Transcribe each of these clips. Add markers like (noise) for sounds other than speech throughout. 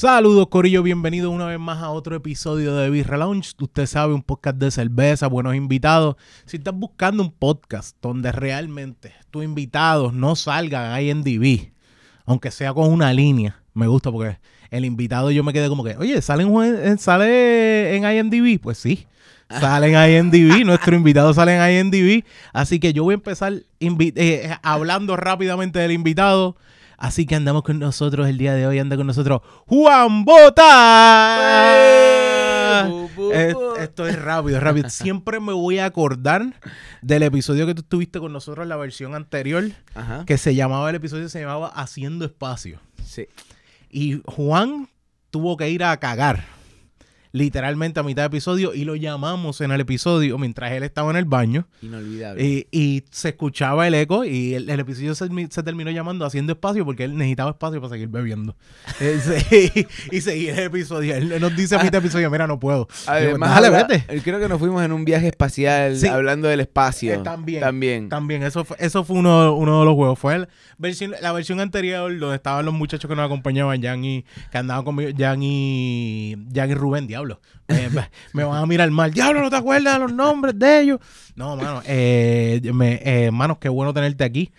Saludos Corillo, bienvenido una vez más a otro episodio de Birra Lounge. Usted sabe, un podcast de cerveza, buenos invitados. Si estás buscando un podcast donde realmente tus invitados no salgan ahí en aunque sea con una línea, me gusta porque el invitado yo me quedé como que, oye, ¿salen, ¿sale en IMDb? Pues sí, salen en IMDb, (laughs) nuestro invitado sale en IMDb. Así que yo voy a empezar eh, hablando rápidamente del invitado. Así que andamos con nosotros el día de hoy, anda con nosotros Juan Bota. esto es rápido, rápido. (laughs) Siempre me voy a acordar del episodio que tú estuviste con nosotros, la versión anterior, que se llamaba, el episodio se llamaba Haciendo Espacio. Sí. Y Juan tuvo que ir a cagar literalmente a mitad de episodio y lo llamamos en el episodio mientras él estaba en el baño. Inolvidable. Y, se escuchaba el eco y el, episodio se, terminó llamando haciendo espacio porque él necesitaba espacio para seguir bebiendo. (laughs) Eh, y, seguir el episodio. Él nos dice a mitad de episodio, mira, no puedo. Además, Dale, vete. Creo que nos fuimos en un viaje espacial hablando del espacio. Eh, también. También. También. Eso fue, eso fue uno, uno de los juegos. Fue versión, la versión anterior donde estaban los muchachos que nos acompañaban, Jan y, que andaban conmigo, Jan y, Jan y Rubén, diablo. Me van a mirar mal. Diablo, ¿no te acuerdas de los nombres de ellos? No, mano. Eh, me, eh, manos, qué bueno tenerte aquí.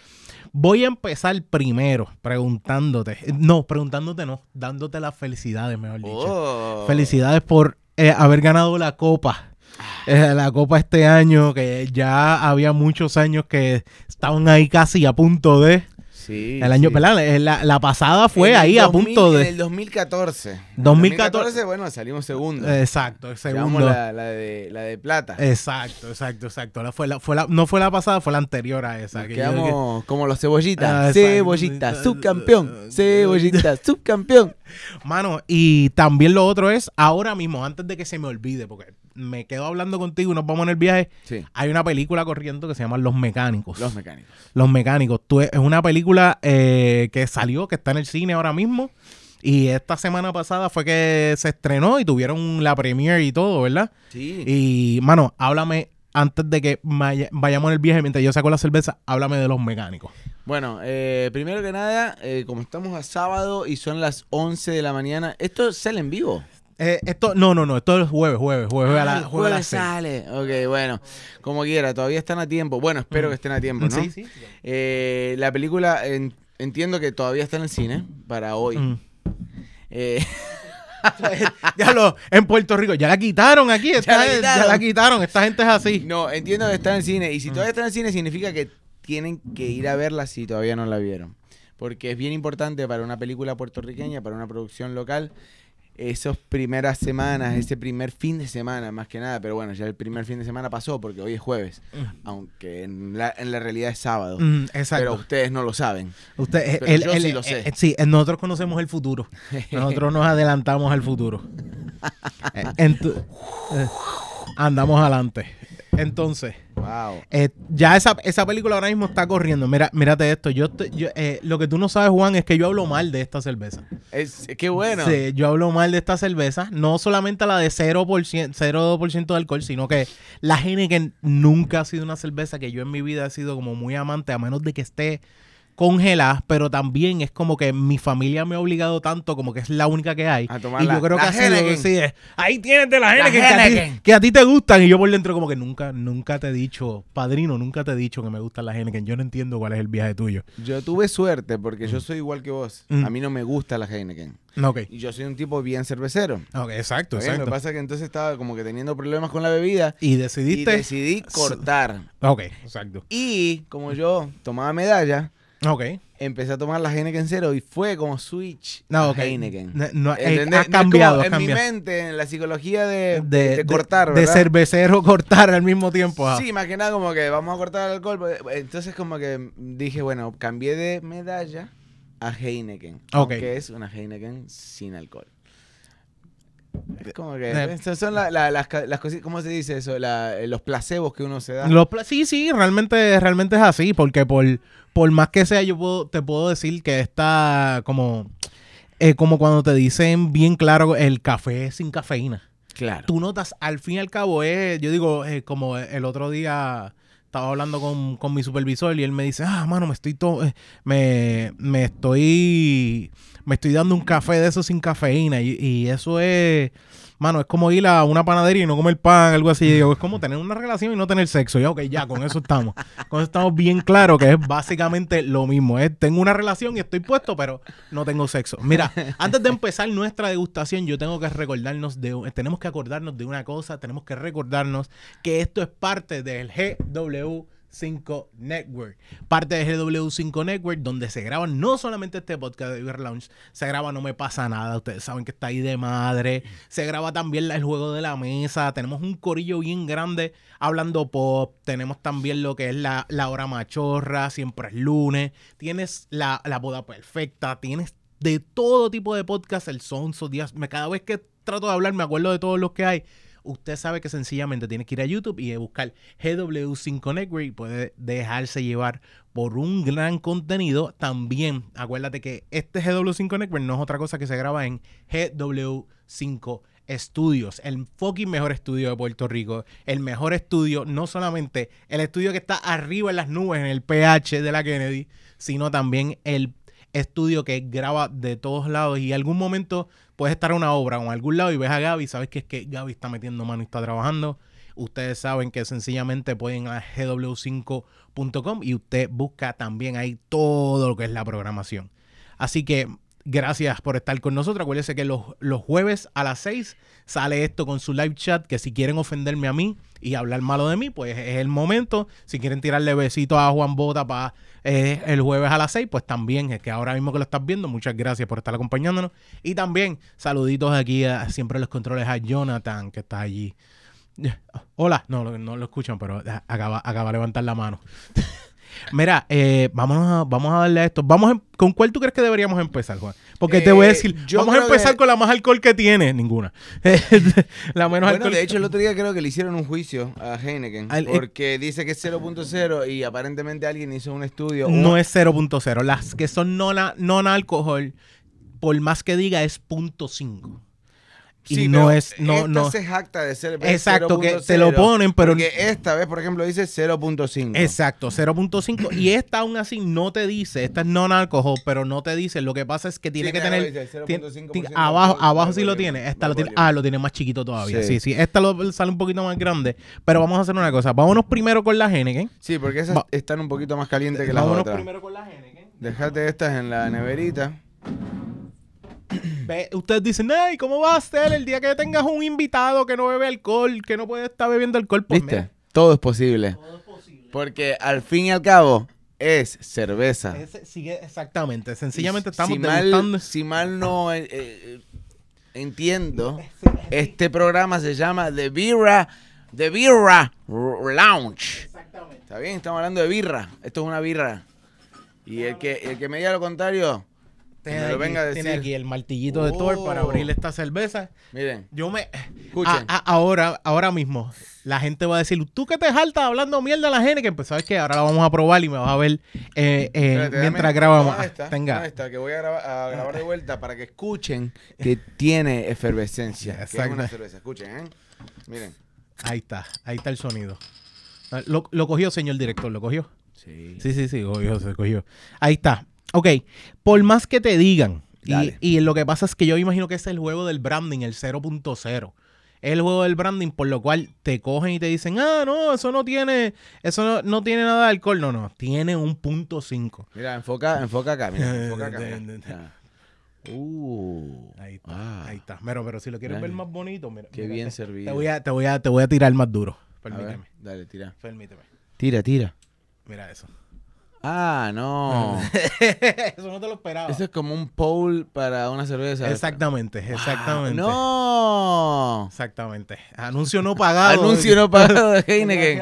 Voy a empezar primero preguntándote. No, preguntándote no, dándote las felicidades, mejor dicho. Oh. Felicidades por eh, haber ganado la copa. Eh, la copa este año, que ya había muchos años que estaban ahí casi a punto de. Sí. El año, eh, La, la, pasada fue ahí a punto de. En el 2014. 2014. bueno, salimos segundo. Exacto, segundo. La, la, de, la de plata. Exacto, exacto, exacto. La fue la, fue la, no fue la pasada, fue la anterior a esa. que quedamos como los cebollitas. Ah, cebollitas, subcampeón. Cebollita, (laughs) subcampeón. Mano, y también lo otro es, ahora mismo, antes de que se me olvide, porque me quedo hablando contigo y nos vamos en el viaje. Hay una película corriendo que se llama Los Mecánicos. Los Mecánicos. Los Mecánicos. Tú, es una película eh, que salió, que está en el cine ahora mismo. Y esta semana pasada fue que se estrenó y tuvieron la premiere y todo, ¿verdad? Sí. Y, mano, háblame, antes de que vayamos en el viaje, mientras yo saco la cerveza, háblame de los mecánicos. Bueno, eh, primero que nada, eh, como estamos a sábado y son las 11 de la mañana, ¿esto sale en vivo? Eh, esto, no, no, no, esto es jueves, jueves, jueves a la ah, jueves, sale. Ok, bueno, como quiera, todavía están a tiempo. Bueno, espero que estén a tiempo, ¿no? Sí, sí. Eh, la película, entiendo que todavía está en el cine para hoy. Eh, (laughs) ya lo, en Puerto Rico, ya la quitaron aquí, esta, ya, la quitaron. esta gente es así. No, entiendo que está en el cine. Y si todavía está en el cine, significa que tienen que ir a verla si todavía no la vieron. Porque es bien importante para una película puertorriqueña, para una producción local, esas primeras semanas, ese primer fin de semana, más que nada, pero bueno, ya el primer fin de semana pasó porque hoy es jueves, mm. aunque en la, en la, realidad es sábado. Mm, exacto. Pero ustedes no lo saben. Usted, yo sí lo sé. Eh, sí, nosotros conocemos el futuro. (laughs) Nosotros nos adelantamos al futuro. (laughs) Eh, andamos adelante. Entonces, wow. Eh, ya esa, esa película ahora mismo está corriendo. Mira, mírate esto. Yo, eh, lo que tú no sabes, Juan, es que yo hablo mal de esta cerveza. Es, qué bueno. Sí, yo hablo mal de esta cerveza. No solamente la de 0%, 0 de alcohol, sino que la que nunca ha sido una cerveza que yo en mi vida he sido como muy amante, a menos de que esté congeladas, pero también es como que mi familia me ha obligado tanto como que es la única que hay. y yo creo que ha sido, sí, ahí tienes de la Henneken, que, a ti, te gustan y yo por dentro como que nunca nunca te he dicho, padrino, nunca te he dicho que me gustan las Henneken. Yo no entiendo cuál es el viaje tuyo. Yo tuve suerte porque yo mm. soy igual que vos. Mm. A mí no me gusta la Heineken. Okay. Y yo soy un tipo bien cervecero. Okay, exacto, exacto. Lo que pasa es que entonces estaba como que teniendo problemas con la bebida. Y decidiste. Y decidí cortar. Ok, exacto. Y como yo tomaba medalla, Ok. Empecé a tomar la Heineken cero y fue como switch no, a Heineken. No, eh, ha cambiado. en mi mente, en la psicología de, de, cortar, De cervecero (laughs) cortar al mismo tiempo. Sí, más que nada como que vamos a cortar el alcohol. Pues, entonces como que dije, bueno, cambié de medalla a Heineken. Ok. Que es una Heineken sin alcohol. Es como que eh, son las, cosas, ¿cómo se dice eso? los placebos que uno se da. Los sí, sí, realmente, realmente es así, porque por, por más que sea, yo te puedo decir que está como, eh, como cuando te dicen bien claro el café sin cafeína. Claro. Tú notas, al fin y al cabo, es, yo digo, como el otro día estaba hablando con, con mi supervisor y él me dice, ah, mano, me estoy to eh, me, me estoy me estoy dando un café de eso sin cafeína y, y eso es mano, es como ir a una panadería y no comer pan, algo así. Digo, es como tener una relación y no tener sexo. Ya, ok, ya, con eso estamos. Con eso estamos bien claros que es básicamente lo mismo. Es, tengo una relación y estoy puesto, pero no tengo sexo. Mira, antes de empezar nuestra degustación, yo tengo que recordarnos de, tenemos que acordarnos de una cosa, tenemos que recordarnos que esto es parte del GW 5 Network. Parte de GW5 Network, donde se graba no solamente este podcast de Beer Lounge, se graba No Me Pasa Nada, ustedes saben que está ahí de madre. Se graba también el juego de la mesa. Tenemos un corillo bien grande hablando pop. Tenemos también lo que es la, la hora machorra, siempre es lunes. Tienes la, la boda perfecta, tienes de todo tipo de podcast, el Sonso, días. Cada vez que trato de hablar, me acuerdo de todos los que hay usted sabe que sencillamente tiene que ir a YouTube y buscar GW5 Network y puede dejarse llevar por un gran contenido. También acuérdate que este GW5 Network no es otra cosa que se graba en GW5 Estudios, el fucking mejor estudio de Puerto Rico, el mejor estudio, no solamente el estudio que está arriba en las nubes en el PH de la Kennedy, sino también el estudio que graba de todos lados y algún momento puedes estar en una obra o en algún lado y ves a Gaby, sabes que es que Gaby está metiendo mano y está trabajando. Ustedes saben que sencillamente pueden a gw5.com y usted busca también ahí todo lo que es la programación. Así que gracias por estar con nosotros. Acuérdense que los, los, jueves a las 6 sale esto con su live chat. Que si quieren ofenderme a mí y hablar malo de mí, pues es el momento. Si quieren tirarle besitos a Juan Bota para eh, el jueves a las 6, pues también es que ahora mismo que lo estás viendo, muchas gracias por estar acompañándonos. Y también saluditos aquí a siempre los controles a Jonathan, que está allí. Hola, no, no lo escuchan, pero acaba, acaba de levantar la mano. (laughs) Mira, eh, vamos, a, vamos a darle a esto. Vamos ¿Con cuál tú crees que deberíamos empezar, Juan? Porque te voy a eh, decir, vamos a empezar con la más alcohol que tiene. Ninguna. (laughs) la menos bueno, de hecho, el otro día creo que le hicieron un juicio a Heineken. Eh, porque dice que es 0.0 y aparentemente alguien hizo un estudio. No es 0.0. Las que son non alcohol, por más que diga, es 0.5 y no es no no se jacta de ser exacto que te lo ponen pero porque esta vez por ejemplo dice 0.5 exacto 0.5 y esta aún así no te dice esta es non alcohol pero no te dice. Lo que pasa es que tiene que tener abajo abajo sí lo tiene esta lo tiene ah lo tiene más chiquito todavía. Sí. Sí, esta lo, sale un poquito más grande pero vamos a hacer una cosa vámonos primero con la Heineken sí porque esas están un poquito más calientes que las otras. vámonos primero con la Heineken déjate estas en la neverita (clears throat) ustedes dicen, ay, ¿cómo va a ser el día que tengas un invitado que no bebe alcohol, que no puede estar bebiendo alcohol? Pues ¿Viste? Todo es posible. Todo es posible. Porque al fin y al cabo es cerveza. exactamente. Sencillamente estamos si mal, si mal no eh, eh, entiendo, (laughs) este programa se llama The Birra, The Birra Lounge. Exactamente. ¿Está bien? Estamos hablando de birra. Esto es una birra. Y el que, el que me diga lo contrario, tiene, aquí, venga a decir. tiene aquí el martillito de Thor para oh. abrirle esta cerveza. Miren. Yo me. Escuchen. ahora, ahora mismo, la gente va a decir, tú que te jaltas hablando mierda a la gente, que pues sabes que ahora la vamos a probar y me vas a ver eh, eh, mientras grabamos. Esta, Tenga. Esta, que voy a grabar, de vuelta para que escuchen que tiene efervescencia. Exacto. Que es una cerveza. Escuchen, ¿eh? Miren. Ahí está, ahí está el sonido. Lo, lo cogió, señor director, lo cogió. Sí. Sí, sí, sí, cogió, se cogió. Ahí está. Ok, por más que te digan, y, lo que pasa es que yo imagino que es el juego del branding, el 0.0. Es el juego del branding por lo cual te cogen y te dicen, ah, no, eso no tiene, eso no, tiene nada de alcohol. No, no, tiene un punto 5. Mira, enfoca, enfoca acá, mira, (laughs) enfoca acá. Uh, ahí está, ah. ahí está. Pero, pero si lo quieres ver más bonito, mira. Qué bien servido. Te voy, a, te, voy a, te voy a tirar más duro. Permíteme. dale, tira. Permíteme. Tira, tira. Mira eso. Ah, no. (laughs) Eso no te lo esperaba. Eso es como un pole para una cerveza. Exactamente, exactamente. no. Exactamente. Anuncio no pagado. Anuncio no pagado de (laughs) Heineken.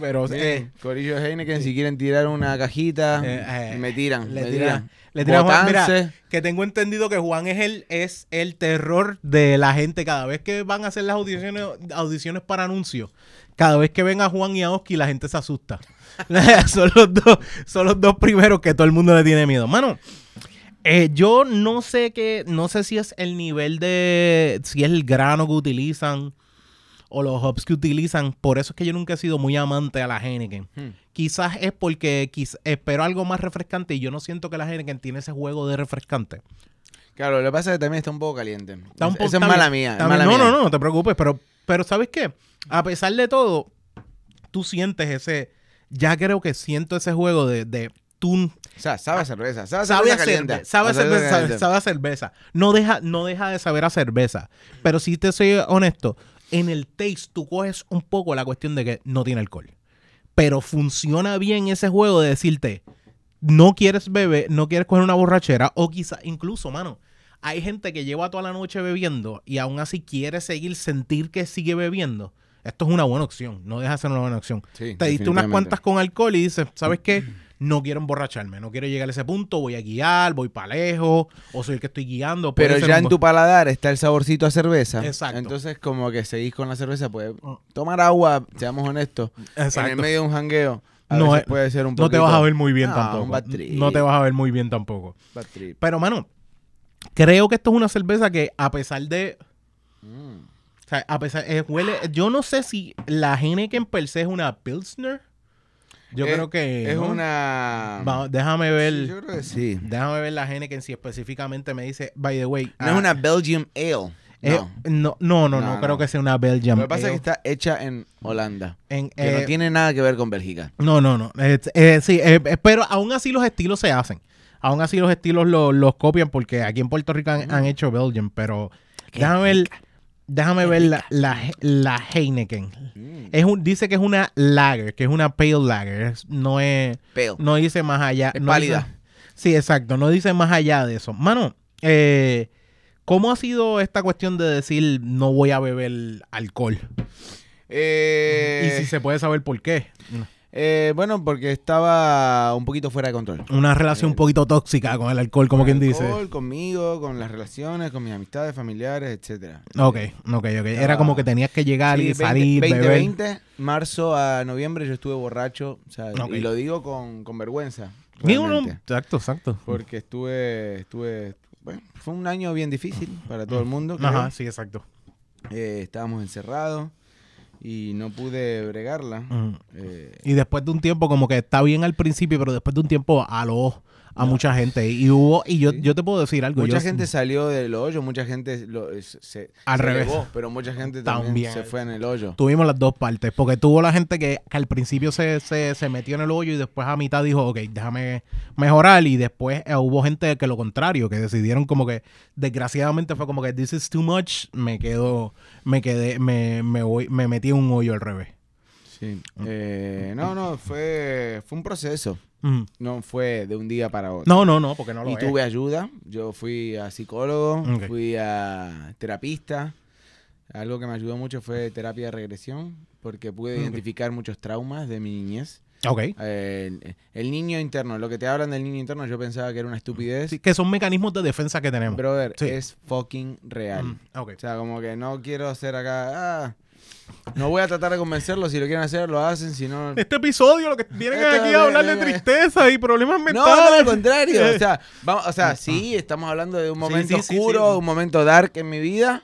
pero eh, Corillo Heineken, si quieren tirar una cajita, eh, eh, me tiran. Le tiran. Le tiran Juan, mira, que tengo entendido que Juan es el, es el terror de la gente cada vez que van a hacer las audiciones, audiciones para anuncios. Cada vez que ven a Juan y a Oski, la gente se asusta. (laughs) son, los dos, son los dos primeros que todo el mundo le tiene miedo. Mano, eh, yo no sé qué, no sé si es el nivel de, si es el grano que utilizan o los hops que utilizan. Por eso es que yo nunca he sido muy amante a la Heineken. Hmm. Quizás es porque quiz- espero algo más refrescante y yo no siento que la Heineken tiene ese juego de refrescante. Claro, lo que pasa es que también está un poco caliente. Está un poco- Esa es mala mía. mala. No, mía. no, no, no te preocupes, pero, pero ¿sabes qué? A pesar de todo, tú sientes ese, ya creo que siento ese juego de, de tú O sea, sabe a cerveza. Sabe sabe cerveza a caliente. sabe a cerveza sabe, caliente. sabe a cerveza. No deja, no deja de saber a cerveza. Pero si te soy honesto, en el taste tú coges un poco la cuestión de que no tiene alcohol. Pero funciona bien ese juego de decirte, no quieres beber, no quieres coger una borrachera, o quizá incluso, mano, hay gente que lleva toda la noche bebiendo y aún así quiere seguir, sentir que sigue bebiendo. Esto es una buena opción, no deja de ser una buena opción. Sí, Te diste unas cuantas con alcohol y dices, ¿sabes qué? No quiero emborracharme, no quiero llegar a ese punto, voy a guiar, voy para lejos, o soy el que estoy guiando. Pero ya en tu paladar está el saborcito a cerveza. Exacto. Entonces, como que seguís con la cerveza, puedes Mm. tomar agua, seamos honestos. En el medio de un jangueo. A No veces puede ser un No te vas a ver muy bien No, tampoco. No te vas a ver muy bien tampoco. Pero, mano, creo que esto es una cerveza que, a pesar de. Mm. O sea, a pesar. eh, huele. Yo no sé si la Heineken per se es una Pilsner. Yo Es- creo que. Es ¿no? una. Va- déjame ver. Sí, yo creo que sí. Déjame ver la Heineken si específicamente me dice. By the way. No ah, es una Belgium Ale. eh, No. no, no, no, no, No, creo que sea una Belgian. Lo que pasa es que está hecha en Holanda. En, Que eh, no tiene nada que ver con Bélgica. No, no, no. Eh, eh, sí, eh, eh, pero aún así los estilos se hacen. Aún así los estilos lo- los copian porque aquí en Puerto Rico han, han hecho Belgian, pero Qué déjame ver, déjame ver la, la, la Heineken. Mm. Es un, dice que es una lager, que es una pale lager. No es, Pale. no dice más allá. Es no pálida. dice- sí, exacto. No dice más allá de eso. Mano, eh, ¿cómo ha sido esta cuestión de decir no voy a beber alcohol? Eh, y si se puede saber por qué. Eh, bueno, porque estaba un poquito fuera de control. Una relación un poquito tóxica con el alcohol, como Con quien el dice. alcohol, Conmigo, con las relaciones, con mis amistades familiares, etcétera. Ok, ok, ok. Era como que tenías que llegar Sí, y 20 salir, beber. 2020, marzo a noviembre yo estuve borracho, o sea, y lo digo con, con vergüenza. Digo, no, realmente, exacto, exacto. Porque estuve, estuve, bueno, fue un año bien difícil para todo el mundo. creo. Ajá, sí, exacto. Eh, estábamos encerrados y no pude bregarla. Eh, Y después de un tiempo, como que está bien al principio, pero después de un tiempo aló a mucha gente. Y hubo, y yo, Sí. yo te puedo decir algo. mucha yo- gente salió del hoyo, mucha gente lo- se, Al se revés. elevó, pero mucha gente también, También. se fue en el hoyo. Tuvimos las dos partes, porque tuvo la gente que, que al principio se, se, se metió en el hoyo y después a mitad dijo, ok, déjame mejorar. Y después eh, hubo gente que lo contrario, que decidieron como que, desgraciadamente fue como que this is too much, me quedo, me quedé, me, me, voy, me metí en un hoyo al revés. Sí. Eh, no, no, fue, fue un proceso. No fue de un día para otro. No, no, no, porque no lo y es. tuve ayuda. Yo fui a psicólogo, fui a terapista. Algo que me ayudó mucho fue terapia de regresión, porque pude identificar muchos traumas de mi niñez. Ok. Eh, el, el niño interno, lo que te hablan del niño interno, yo pensaba que era una estupidez. Sí, que son mecanismos de defensa que tenemos. Brother, Sí. es fucking real. Mm, ok. O sea, como que no quiero hacer acá. ah, no voy a tratar de convencerlos. Si lo quieren hacer, lo hacen. Si no. Este episodio lo que vienen Este- aquí a hablar de tristeza y problemas No, mentales. no, al contrario. O sea, (laughs) vamos, o sea, sí, estamos hablando de un momento sí, sí, oscuro, sí. un momento dark en mi vida.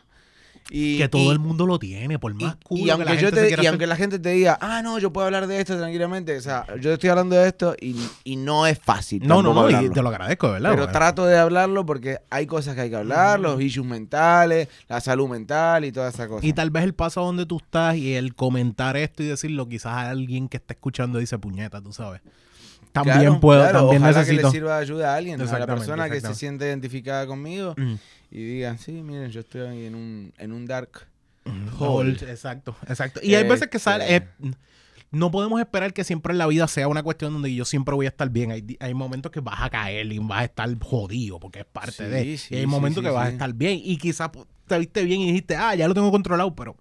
Y, que todo y- el mundo lo tiene, por y- más y cool que la aunque yo gente te, y hacer. aunque la gente te diga, ah, no, yo puedo hablar de esto tranquilamente. O sea, yo estoy hablando de esto y, y no es fácil. No, no, no, y te lo agradezco, de ¿verdad? Pero trato de hablarlo porque hay cosas que hay que hablar, los issues mentales, la salud mental y toda esa cosa. Y tal vez el paso donde tú estás y el comentar esto y decirlo, quizás a alguien que está escuchando dice puñeta, tú sabes. También Claro, puedo, claro, también ojalá necesito. que le sirva de ayuda a alguien, a la persona que se siente identificada conmigo Mm. Y digan, sí, miren, yo estoy ahí en un, en un dark. Hole, Exacto, exacto. Y hay veces que sale. Este- eh, no podemos esperar que siempre en la vida sea una cuestión donde yo siempre voy a estar bien. Hay, hay momentos que vas a caer y vas a estar jodido porque es parte Sí, de. sí, y hay momentos sí, que vas a estar bien. Y quizás pues, te viste bien y dijiste, ah, ya lo tengo controlado, pero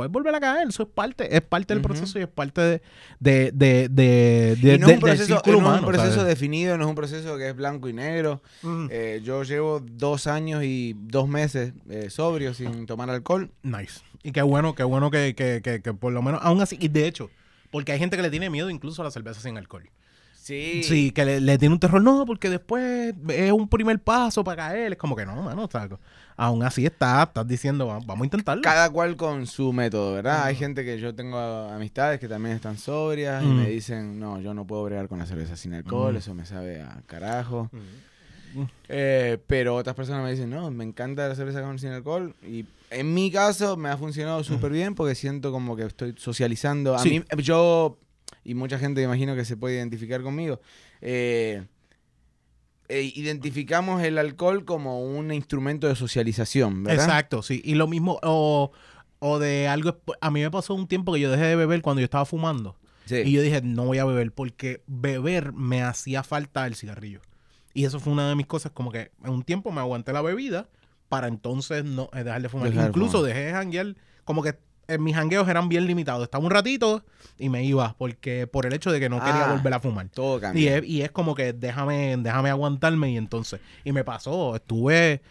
puedes volver a caer. Eso es parte, es parte del proceso y es parte de, de, de, de, de- Y no es un del proceso, no es un humano, proceso ¿sabes? definido, no es un proceso que es blanco y negro. Mm. Eh, yo llevo dos años y dos meses eh, sobrio sin tomar alcohol. Nice. Y qué bueno, qué bueno que, que, que, que por lo menos, aún así, y de hecho, porque hay gente que le tiene miedo incluso a la cerveza sin alcohol. Sí. Sí, que le, le tiene un terror. No, porque después es un primer paso para caer. Es como que no, mano. o sea, aún así está, estás diciendo, "Va- vamos a intentarlo. Cada cual con su método, ¿verdad? Hay Ujú. gente que yo tengo amistades que también están sobrias y Mm. me dicen, no, yo no puedo bregar con la cerveza sin alcohol, Mm. eso me sabe a carajo. Mm. Eh, pero otras personas me dicen, no, me encanta la cerveza con sin alcohol. Y en mi caso me ha funcionado súper bien porque siento como que estoy socializando. A Sí. mí, yo, y mucha gente imagino que se puede identificar conmigo, eh, eh, identificamos el alcohol como un instrumento de socialización, ¿verdad? Exacto, sí. Y lo mismo, o, o de algo. A mí me pasó un tiempo que yo dejé de beber cuando yo estaba fumando. Sí. Y yo dije, no voy a beber porque beber me hacía falta el cigarrillo. Y eso fue una de mis cosas, como que en un tiempo me aguanté la bebida para entonces no eh, dejar de fumar. Dejar de Incluso fumar. dejé de janguear, como que eh, mis jangueos eran bien limitados. Estaba un ratito y me iba, porque por el hecho de que no quería Ah. volver a fumar. Todo Y es, y es como que déjame, déjame aguantarme y entonces. Y me pasó, estuve,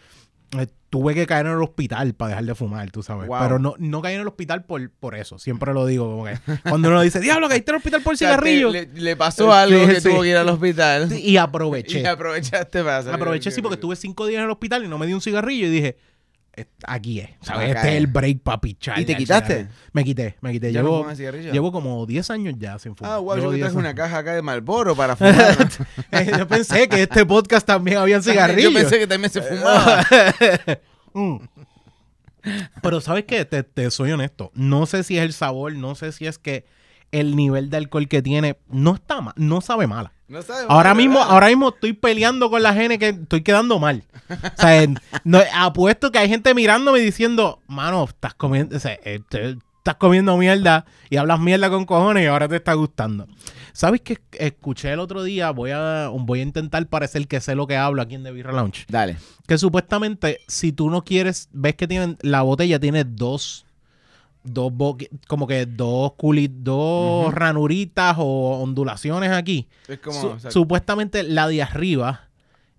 eh, tuve que caer en el hospital para dejar de fumar, tú sabes. Wow. Pero no, no caí en el hospital por, por eso. Siempre lo digo, como que cuando uno dice, diablo, caíste en el hospital por (laughs) O sea, te- cigarrillo. le, le pasó algo Sí, que sí. tuvo que ir al hospital. Y aproveché. (laughs) Y aprovechaste para aproveché sí porque estuve cinco días en el hospital y no me di un cigarrillo y dije, "Es- aquí es. ¿sabes? Este es el break para pichar. ¿Y te quitaste? Me quité, me quité. ¿Ya no Llevo, como 10 años ya sin fumar. Ah, wow, Llevo yo que 10 traje una caja acá de Malboro para (laughs) fumar. Eh, yo pensé que este podcast también había cigarrillos. (laughs) Yo pensé que también se fumaba. (laughs) Mm. Pero ¿sabes qué? Te, te soy honesto. No sé si es el sabor, no sé si es que el nivel de alcohol que tiene no está mal, no sabe mala. No Ahora ¿verdad? mismo, ahora mismo estoy peleando con la gente que estoy quedando mal. O sea, no, apuesto que hay gente mirándome diciendo, mano, estás comiendo, o sea, eh, estás comiendo mierda y hablas mierda con cojones y ahora te está gustando. ¿Sabes qué? Escuché el otro día, voy a, voy a intentar parecer que sé lo que hablo aquí en The Birra Lounge. Dale. Que supuestamente, si tú no quieres, ves que tienen, la botella tiene dos, dos, como que dos culit, dos ranuritas o ondulaciones aquí. Es como. Su- o sea, supuestamente la de arriba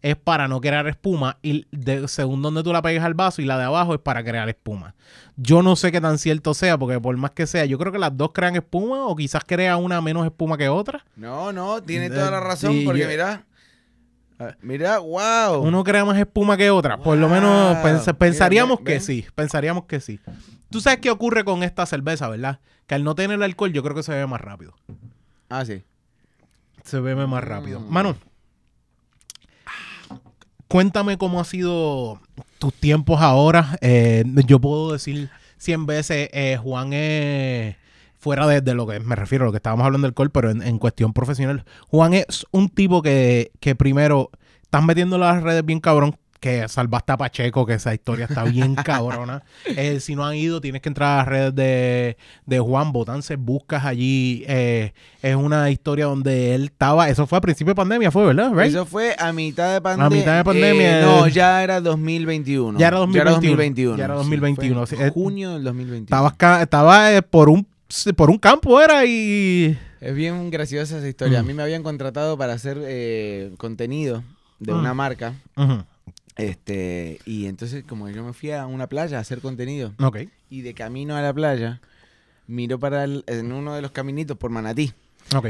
es para no crear espuma y de, según donde tú la pegues al vaso y la de abajo es para crear espuma. Yo no sé qué tan cierto sea porque por más que sea, yo creo que las dos crean espuma o quizás crea una menos espuma que otra. No, no, tiene toda la razón porque yo- mira. Ah, Mira, wow. Uno crea más espuma que otra. Por lo menos pens- Mira, pensaríamos ven, que sí. Pensaríamos que sí. Tú sabes qué ocurre con esta cerveza, ¿verdad? Que al no tener el alcohol yo creo que se bebe más rápido. Ah, sí. Se bebe más rápido. Mm. Mano, cuéntame cómo ha sido tus tiempos ahora. Eh, yo puedo decir 100 veces, eh, Juan es fuera de, de lo que me refiero, a lo que estábamos hablando del alcohol, pero en, en cuestión profesional. Juan es un tipo que, que primero estás metiendo las redes bien cabrón. Que salvaste a Pacheco, que esa historia está bien (laughs) cabrona. Eh, si no han ido, tienes que entrar a las redes de, de Juan Botances, buscas allí. eh, es una historia donde él estaba, eso fue a principio de pandemia, fue, ¿verdad? Right? Eso fue a mitad de pandemia. mitad de pandemia. no, ya era 2021. Ya era 2021. 2021. Ya era sí, 2021, fue sí. en Eh, junio del 2021. Estabas estaba eh, por un por un campo era y Es bien graciosa esa historia. A Mm. mí me habían contratado para hacer eh, contenido de Mm. una marca. Ujú. Este, y entonces como yo me fui a una playa a hacer contenido Ok. y de camino a la playa miro para el- en uno de los caminitos por Manatí,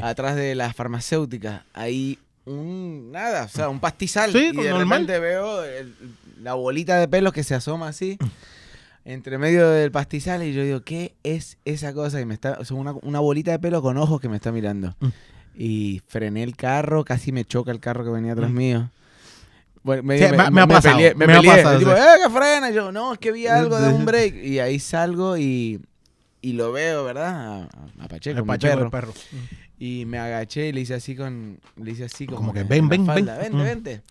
atrás de las farmacéuticas, hay un nada, o sea, un pastizal Sí, y de normal. repente veo el- la bolita de pelos que se asoma así entre medio del pastizal y yo digo, ¿qué es esa cosa que me está, o sea, una, una bolita de pelo con ojos que me está mirando? Mm. Y frené el carro, casi me choca el carro que venía atrás Mm. mío. Bueno, me, Sí, me- me ha pasado, peleé, me me ha pasado, tipo, sí. ¡eh, que frena! Y yo, no, es que vi algo, de un (laughs) break. Y ahí salgo y, y lo veo, ¿verdad? A, a Pacheco, Pacheco, perro. el perro. Y me agaché y le hice así con, le hice así como, Como que en ven, ven, ven. vente, Mm. vente.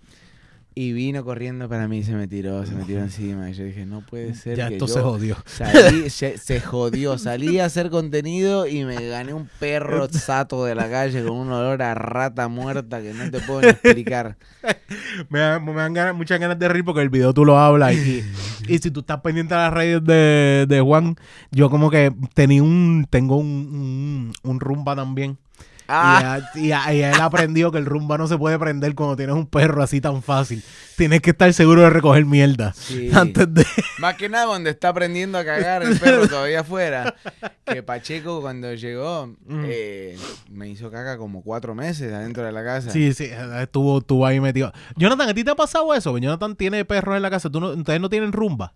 Y vino corriendo para mí, se me tiró, se me tiró encima. Y yo dije, no puede ser Ya que esto yo se jodió. salí- (laughs) se, se jodió. Salí a hacer contenido y me gané un perro sato de la calle con un olor a rata muerta que no te puedo ni explicar. (laughs) Me, da- me dan ganas- muchas ganas de reír porque el video tú lo hablas y, y si tú estás pendiente a las redes de, de Juan, yo como que tenía un, tengo un, un, un rumba también. Ah. Y, a- y a- y él aprendió que el rumba no se puede prender cuando tienes un perro así tan fácil. Tienes que estar seguro de recoger mierda. Sí. (laughs) Antes de... Más que nada cuando está aprendiendo a cagar el perro todavía afuera. Que Pacheco cuando llegó Mm. eh, me hizo caca como cuatro meses adentro de la casa. Sí, sí, estuvo, estuvo ahí metido. Jonathan, ¿a ti te ha pasado eso? Jonathan tiene perros en la casa. ¿Tú no, ¿Ustedes no tienen rumba?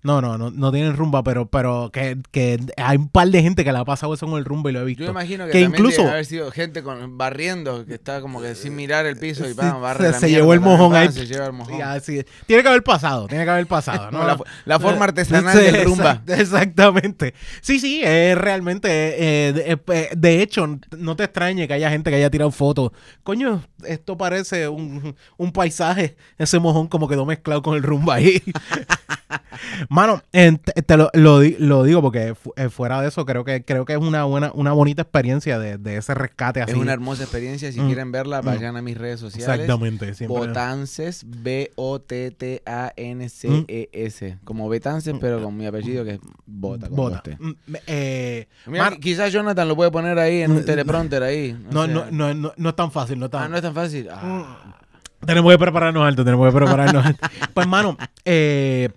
No, no, no, no tienen rumba, pero, pero que, que hay un par de gente que le ha pasado eso con el rumba y lo he visto. Yo imagino que, Que también incluso- debe haber sido gente con, barriendo que está como que sin mirar el piso y pam, barre se- la se llevó el mojón ahí. Se lleva el mojón. Sí, así. Tiene que haber pasado, tiene que haber pasado. (laughs) la, la forma artesanal Sí, del rumba. exact- (laughs) Exactamente. Sí, sí, es realmente. eh, de, eh, de hecho, no te extrañe que haya gente que haya tirado fotos. Coño, esto parece un, un paisaje. Ese mojón como quedó mezclado con el rumba ahí. (laughs) Mano, te, te lo, lo di- lo digo porque fu- eh, fuera de eso, creo que creo que es una buena, una bonita experiencia de, de ese rescate así. Es una hermosa experiencia. Si Mm. quieren verla, Mm. vayan a mis redes sociales. Exactamente. siempre- Botances, B-O-T-T-A-N-C-E-S. Como Betances, pero con mi apellido que es Bota. Bota. Mm, eh, Mira, mano, quizás Jonathan lo puede poner ahí en un teleprompter ahí. no, no, no, no, no es tan fácil, no tan Ah, no es tan fácil. Ah. Tenemos que prepararnos alto, tenemos que prepararnos (laughs) alto. Pues, hermano, eh,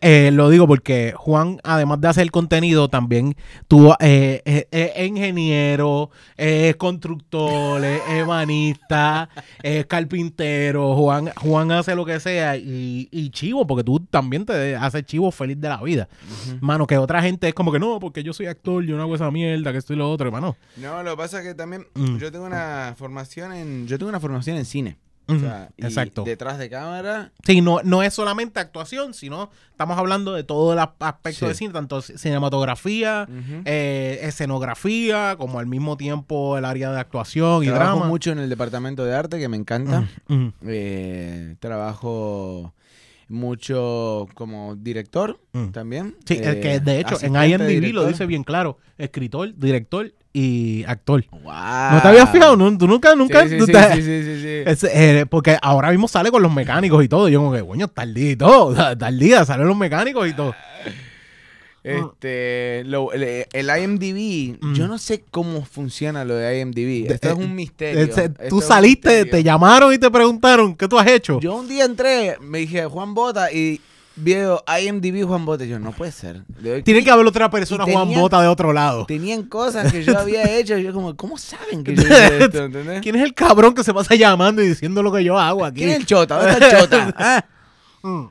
eh, lo digo porque Juan, además de hacer contenido, también tuvo eh, eh, ingeniero, es constructor, es ebanista, es carpintero. Juan, Juan hace lo que sea y, y chivo, porque tú también te haces chivo feliz de la vida. Ujú. Mano, que otra gente es como que no, porque yo soy actor, yo no hago esa mierda, que estoy lo otro, hermano. No, lo que pasa es que también Mm. yo tengo una formación en yo tengo una formación en cine. O sea, y Exacto. detrás de cámara. Sí, no, no es solamente actuación, sino estamos hablando de todo el aspecto Sí. de cine, tanto ci- cinematografía, eh, escenografía, como al mismo tiempo el área de actuación y Trabajo drama. mucho en el departamento de arte que me encanta. Eh, trabajo mucho como director mm. también. Sí, Eh, que de hecho en IMDb lo dice bien claro, escritor, director y actor. Wow. ¿No te habías fijado? ¿No? ¿Tú nunca, nunca? Sí, sí, tú sí, te- sí, sí, sí, sí. Es, eh, porque ahora mismo sale con los mecánicos y todo. Yo como que, coño, tal día y todo. (laughs) Tal día salen los mecánicos y todo. Este, lo- el, el IMDb, Mm. yo no sé cómo funciona lo de IMDb. Esto eh, es un misterio. Tú saliste, misterio. te llamaron y te preguntaron, ¿qué tú has hecho? Yo un día entré, me dije Juan Bota y veo IMDb Juan Bota. Yo, no puede ser. Tiene clic, que haber otra persona, Juan Bota, de otro lado. Tenían cosas que yo había (laughs) hecho. Yo, como, ¿cómo saben que yo hice esto? (laughs) ¿Entendés? ¿Quién es el cabrón que se pasa llamando y diciendo lo que yo hago aquí? ¿Quién es el chota? ¿Dónde está el (laughs) chota? Ah. Mm.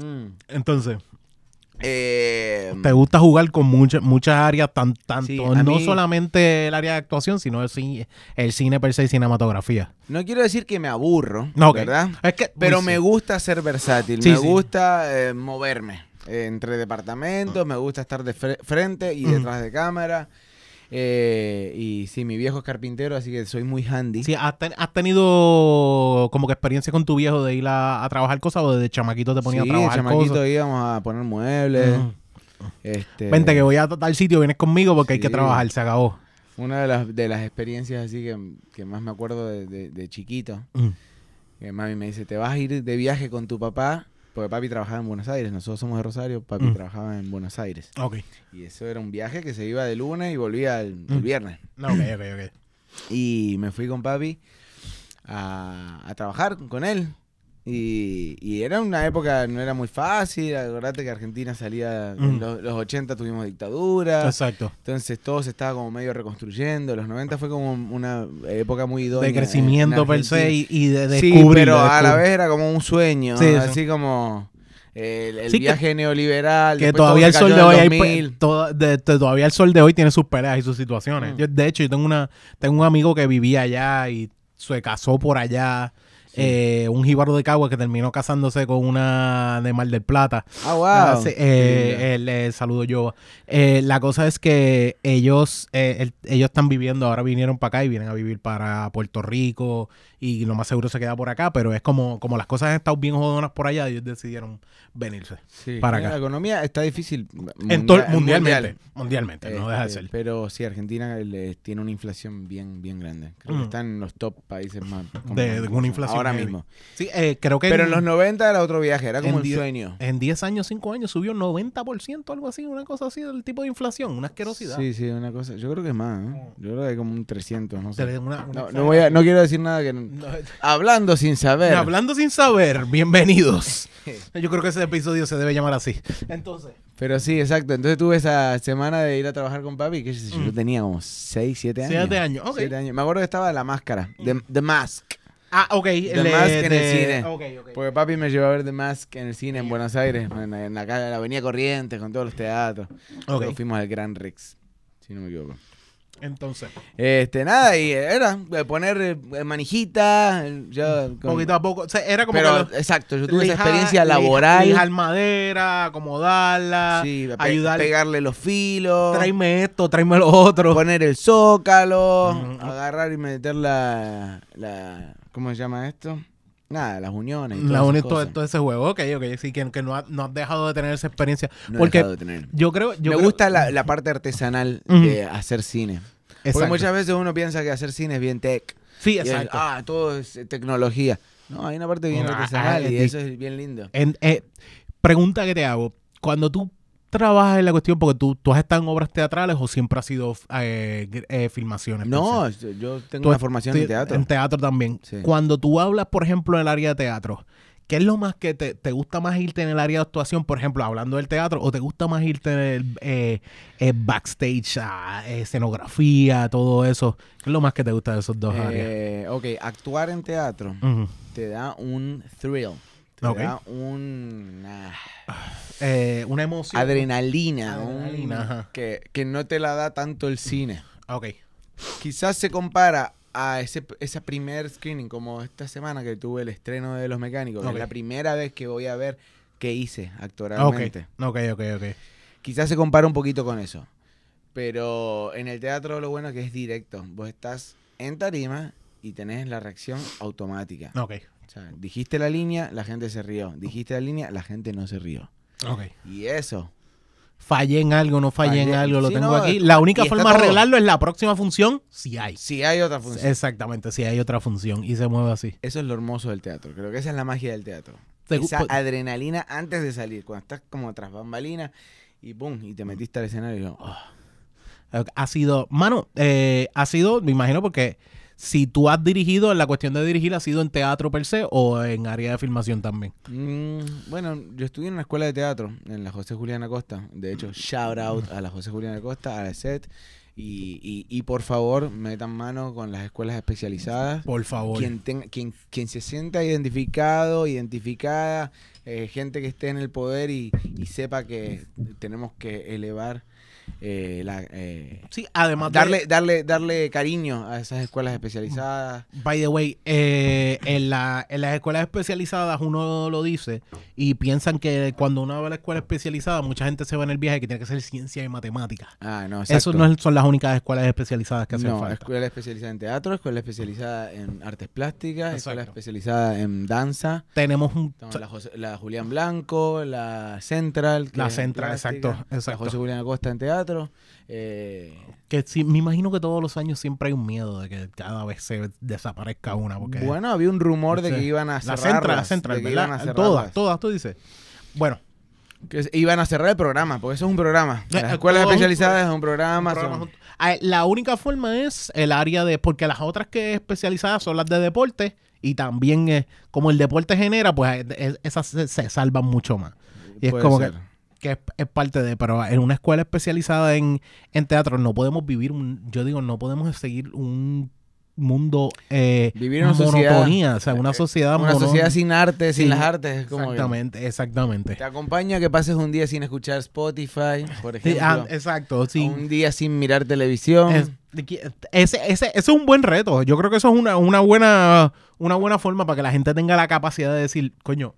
Mm. Entonces, Eh, te gusta jugar con muchas muchas áreas, tan, tanto Sí, no mí- solamente el área de actuación, sino el cine, el cine per se y cinematografía. no quiero decir que me aburro, No. ¿verdad? Es que, Pero uy, me sí. gusta ser versátil, Sí, me gusta eh, moverme eh, entre departamentos, me gusta estar de fre- frente y detrás de cámara. Eh, y sí, mi viejo es carpintero, así que soy muy handy. Sí, ¿has, ten- has tenido como que experiencia con tu viejo de ir a, a trabajar cosas o desde chamaquito te ponía Sí, a trabajar chamaquito cosas? íbamos a poner muebles. Este, Vente que voy a tal sitio, vienes conmigo porque hay que trabajar, se acabó. Una de las, de las experiencias así que, que más me acuerdo de, de- de chiquito. Mm. Que mami me dice, te vas a ir de viaje con tu papá, porque papi trabajaba en Buenos Aires, nosotros somos de Rosario, papi Mm. trabajaba en Buenos Aires. Ok. Y eso era un viaje que se iba de lunes y volvía el, el Mm. viernes. No, ok, ok, ok. Y me fui con papi a, a trabajar con él. Y, y era una época, no era muy fácil, acordate que Argentina salía, en los, los 80 tuvimos dictadura, Exacto. entonces todo se estaba como medio reconstruyendo, los 90 fue como una época muy idónea. De en- crecimiento en per se y, y de Sí, descubrir. pero de a la vez era como un sueño, Sí, sí. así como el, el Sí, que- viaje neoliberal. Que todavía el sol de hoy el hay, 2000. toda- de- de- todavía el sol de hoy tiene sus peleas y sus situaciones. Mm. Yo, de hecho, yo tengo una tengo un amigo que vivía allá y se casó por allá. Eh, un jíbaro de Cagua que terminó casándose con una de Mar del Plata. Ah, wow. Ah, sí, eh, eh, saludo yo. La cosa es que ellos, el- ellos están viviendo, ahora vinieron para acá y vienen a vivir para Puerto Rico y lo más seguro se queda por acá, pero es como, como las cosas han estado bien jodonas por allá, ellos decidieron venirse. Sí. para acá. La economía está difícil. En mundialmente, mundial. mundialmente, no deja de Este, ser. Pero sí, Argentina tiene una inflación bien, bien grande. Creo que Mm. está en los top países más. De- de una inflación Ahora ahora heavy. mismo. Sí, eh, creo que Pero en en, los 90 era otro viaje, era como un sueño. en 10 años, 5 años subió 90%, algo así, una cosa así del tipo de inflación, una asquerosidad. Sí, sí, una cosa. Yo creo que es más, ¿no? Yo creo que hay como un 300, no sé. da una- una No, no voy a, no quiero decir nada que... (laughs) No, Hablando sin saber. Hablando sin saber, bienvenidos. (laughs) Yo creo que ese episodio se debe llamar así. Entonces, Pero sí, exacto. Entonces tuve esa semana de ir a trabajar con papi, que yo, yo Mm. tenía como 6, 7 años. Siete años, ok. Años. Me acuerdo que estaba la máscara, The, The Mask. Ah, ok. The le- Mask en el cine. Ok. Porque papi me llevó a ver The Mask en el cine en Buenos Aires, en, en la, calle- la Avenida Corrientes, con todos los teatros. Ok. Luego fuimos al Gran Rex, si no me equivoco. Entonces, Este, nada, y era eh, poner eh, manijita, eh, yo... con- poquito a poco. o sea, era como pero, que. lo- exacto, yo tuve esa experiencia laboral. Lijar madera, acomodarla, sí, ayudar. pegarle los filos. Tráeme esto, tráeme lo otro. poner el zócalo, agarrar y meter la, la ¿cómo se llama esto? Nada, las uniones. y todas La esas une todo, cosas. todo ese juego. Ok, ok. Sí, que, que no, ha- no has dejado de tener esa experiencia. No he porque dejado de tener. yo creo. Yo Me creo- gusta la, la parte artesanal de hacer cine. Porque Exacto. muchas veces uno piensa que hacer cine es bien tech. Sí, Y es, exacto. ah, todo es eh, tecnología. No, hay una parte bien Ah, artesanal y es eso es bien lindo. En- eh, pregunta que te hago. Cuando tú trabajas en la cuestión, porque tú, tú has estado en obras teatrales o siempre has sido eh, eh, filmaciones. No, yo tengo Tú una formación en teatro. En teatro también. Sí. Cuando tú hablas, por ejemplo, en el área de teatro, ¿qué es lo más que te, te gusta más irte en el área de actuación, por ejemplo, hablando del teatro, o te gusta más irte en el eh, eh, backstage, a escenografía, todo eso? ¿Qué es lo más que te gusta de esos dos áreas? Eh, ok, actuar en teatro te da un thrill. Te Ok. da un... ah, (sighs) Eh, una emoción. adrenalina, Adrenalina, un- que, que no te la da tanto el cine. Ok. Quizás se compara a ese, esa primer screening, como esta semana que tuve el estreno de Los Mecánicos, que Ok. es la primera vez que voy a ver qué hice actoralmente. Ok, ok, ok. Quizás se compara un poquito con eso. Pero en el teatro lo bueno es que es directo. Vos estás en tarima y tenés la reacción automática. Ok. O sea, dijiste la línea, la gente se rió. Dijiste la línea, la gente no se rió. Ok. Y eso, Fallé en algo, no fallé en algo, lo Sí, tengo no, aquí. La única forma de arreglarlo es la próxima función, si hay. si hay otra función. Exactamente, si hay otra función y se mueve así. Eso es lo hermoso del teatro. Creo que esa es la magia del teatro. Te- Esa pues- adrenalina antes de salir, cuando estás como tras bambalinas y pum, y te metiste al escenario y yo, oh, Ha sido, mano, eh, ha sido, me imagino, porque si tú has dirigido, la cuestión de dirigir, ¿ha sido en teatro per se o en área de filmación también? mm, bueno, yo estudié en una escuela de teatro, en la José Julián Acosta. De hecho, shout out a la José Julián Acosta, a la SET. Y, y, y por favor, metan mano con las escuelas especializadas. Por favor. Quien, tenga, quien, quien se sienta identificado, identificada, eh, gente que esté en el poder y, y sepa que tenemos que elevar eh, la, eh, Sí, además de- darle, darle, darle cariño a esas escuelas especializadas. By the way, eh, en, la, en las escuelas especializadas uno lo dice y piensan que cuando uno va a la escuela especializada, mucha gente se va en el viaje que tiene que ser ciencia y matemáticas. Ah, no, Eso no son las únicas escuelas especializadas que hacen no, falta. escuela especializada en teatro, escuela especializada en artes plásticas, escuela Exacto. especializada en danza. Tenemos un... La, José- la Julián Blanco, la Central. La Central, exacto, exacto. La José Julián Acosta en teatro. Eh, Que sí, me imagino que todos los años siempre hay un miedo de que cada vez se desaparezca una. Porque bueno, había un rumor de que iban a la cerrar. Central, la Central, ¿verdad? Todas, todas, tú dices. Bueno, Que iban a cerrar el programa, porque eso es un programa. Eh, Las eh, escuelas todo un- especializadas es un programa. un programa son- junto- Ah, la única forma es el área de. Porque las otras que especializadas son las de deporte. Y también, eh, como el deporte genera, pues esas se, se salvan mucho más. Y es como ser. que, que es, es parte de. Pero en una escuela especializada en, en teatro no podemos vivir. Un, yo digo, no podemos seguir un mundo. Eh, Vivir en una monotonía. O sea, una eh, sociedad Una mono- sociedad sin arte, sin Sí, las artes. Que Exactamente, exactamente. te acompaña que pases un día sin escuchar Spotify, por Sí, ejemplo. ah, exacto, sí. Un día sin mirar televisión. Es- ese, ese, ese es un buen reto. Yo creo que eso es una, una buena una buena forma para que la gente tenga la capacidad de decir, coño,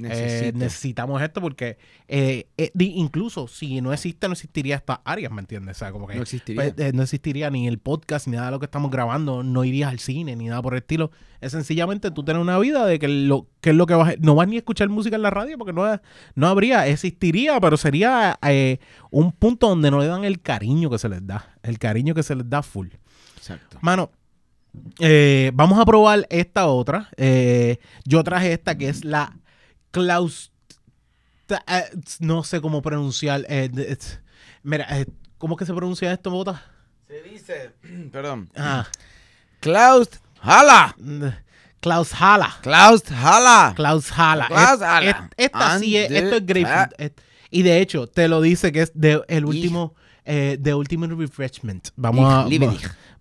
eh, necesitamos esto porque eh, eh, incluso si no existe, no existiría estas áreas, ¿me entiendes? O sea, como que no existiría. pues, no existiría ni el podcast, ni nada de lo que estamos grabando, no irías al cine, ni nada por el estilo. Es sencillamente tú tener una vida de que lo que es lo que vas no vas ni a escuchar música en la radio porque no, no habría, existiría, pero sería un punto donde no le dan el cariño que se les da, el cariño que se les da full. Exacto. Mano, vamos a probar esta otra. Yo traje esta que es la Klaus. eh, No sé cómo pronunciar. eh, es- mira, eh, ¿cómo es que se pronuncia esto, Bota? Se dice, (clears throat) perdón, Ah, Klaus Hala. Klaus Hala. Klaus Hala. Klaus Hala. Klaus Hala. es- esta sí es, esto es grapefruit. Es- y de hecho, te lo dice que es de el último, eh, de Ultimate Refreshment. Vamos a, Liebe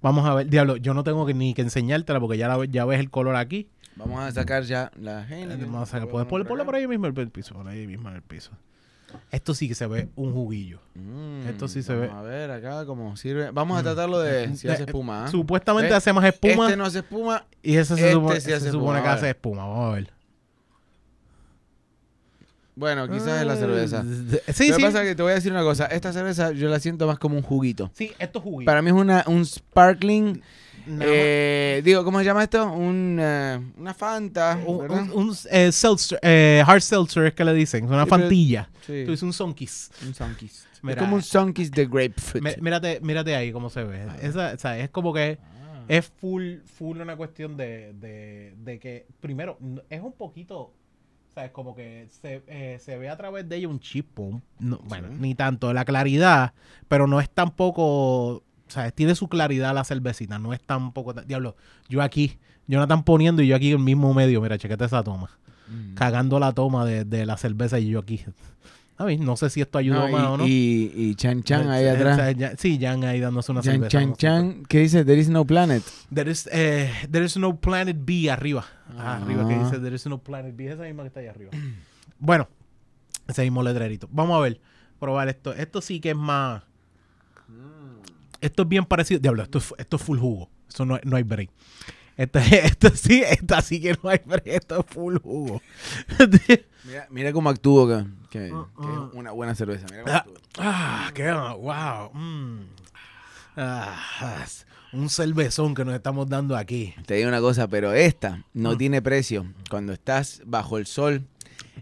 vamos a ver, diablo, yo no tengo que, ni que enseñártela porque ya, la, ya ves el color aquí. Vamos a sacar ya la Vamos a sacar, puedes ponerlo por ahí mismo en el piso, por ahí mismo en el piso. Esto sí que se ve un juguillo. Mm, Esto sí se vamos ve. A ver acá cómo sirve. Vamos a tratarlo de si Eh, hace espuma. ¿ah? Supuestamente hace más espuma Este no hace espuma. y ese se este supone, sí hace se supone que hace espuma. Vamos a ver. Bueno, quizás es la cerveza. Sí, Lo sí. que pasa es que te voy a decir una cosa. Esta cerveza yo la siento más como un juguito. Sí, esto es juguito. Para mí es una, un sparkling. Eh, digo, ¿cómo se llama esto? Un, eh, una Fanta. un, ¿verdad? un- un, eh, seltzer, eh, hard seltzer es que le dicen, una Sí, pero- fantilla. Sí, Tú dices un Sunkist. un Sunkist. Es como un Sunkist de grapefruit. Mírate, mírate ahí cómo se ve. Esa, o sea, es como que Ah. es full, full una cuestión de, de, de que, primero, es un poquito, ¿sabes? Como que se, eh, se ve a través de ella un no, Bueno, ni tanto la claridad, pero no es tampoco, ¿sabes? Tiene su claridad la cervecita, no es tampoco, tan- diablo, yo aquí, Jonathan poniendo y yo aquí en el mismo medio, mira, chequete esa toma. Mm. Cagando la toma de, de la cerveza y yo aquí. A ver, no sé si esto ayudó No, más o no. y, y, Chan Chan ahí Eh, atrás. o sea, ya- sí, Jan ahí dándose una Chan cerveza. Chan Chan. ¿Qué dice? There is no planet. There is, eh, there is no planet B arriba. Ah, Ah. Arriba que dice There is no planet B. Esa misma que está ahí arriba. bueno, ese mismo letrerito. Vamos a ver. Probar esto. Esto sí que es más. Esto es bien parecido. Diablo, esto es, esto es full jugo. Eso no, no hay break. Esto, (laughs) esto sí, esta sí que no hay break. Esto es full jugo. (laughs) Mira, mira cómo actúo, que, que- que es una buena cerveza. Mira cómo Ah, actúo. ah, qué wow. mm. Ah, un cervezón que nos estamos dando aquí. Te digo una cosa, pero esta no Mm. tiene precio. Cuando estás bajo el sol,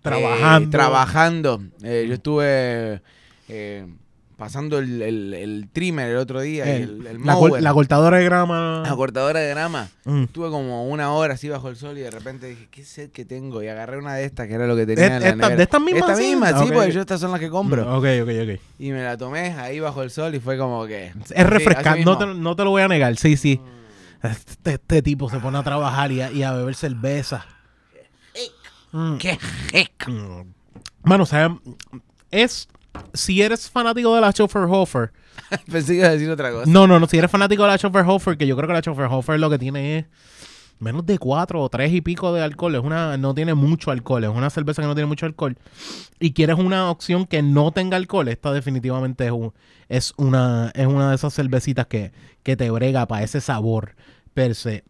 Trabajando. eh, trabajando. Eh, yo estuve eh, pasando el, el- el trimmer el otro día, y el, el la, la cortadora de grama. la cortadora de grama. Mm. Estuve como una hora así bajo el sol y de repente dije, qué sed que tengo. Y agarré una de estas, que era lo que tenía en la Esta- nevera. ¿De estas mismas? Esta sí? misma, sí, porque yo estas son las que compro. Mm, Ok, ok, ok. Y me la tomé ahí bajo el sol y fue como que... Es refrescante, no, te, no te lo voy a negar. Sí, sí. Este, este tipo se pone a trabajar y a, y a beber cerveza. Mm. ¡Qué rico! Mm. Mano, o sea, es. Si eres fanático de la Schofferhofer. (laughs) Pensé que iba a decir otra cosa. No, no, no. Si eres fanático de la Schofferhofer, que yo creo que la Schofferhofer lo que tiene es menos de cuatro o tres y pico de alcohol. Es una, no tiene mucho alcohol. Es una cerveza que no tiene mucho alcohol. Y quieres una opción que no tenga alcohol, esta definitivamente es, un- es, una, es una de esas cervecitas que, que te brega para ese sabor per se.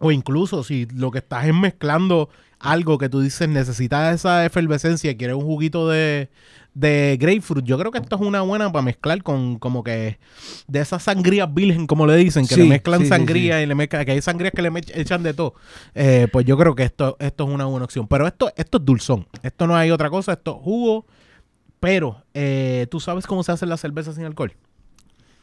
O incluso si lo que estás es mezclando algo que tú dices necesitas esa efervescencia, quieres un juguito de, de grapefruit, yo creo que esto es una buena para mezclar con como que de esas sangrías virgen, como le dicen, que Sí, le mezclan sí, sí, sangría y le mezclan, que hay sangrías que le echan de todo. Eh, pues yo creo que esto, esto es una buena opción. Pero esto, esto es dulzón. Esto no hay otra cosa, esto es jugo. Pero, eh, ¿tú sabes cómo se hacen las cervezas sin alcohol?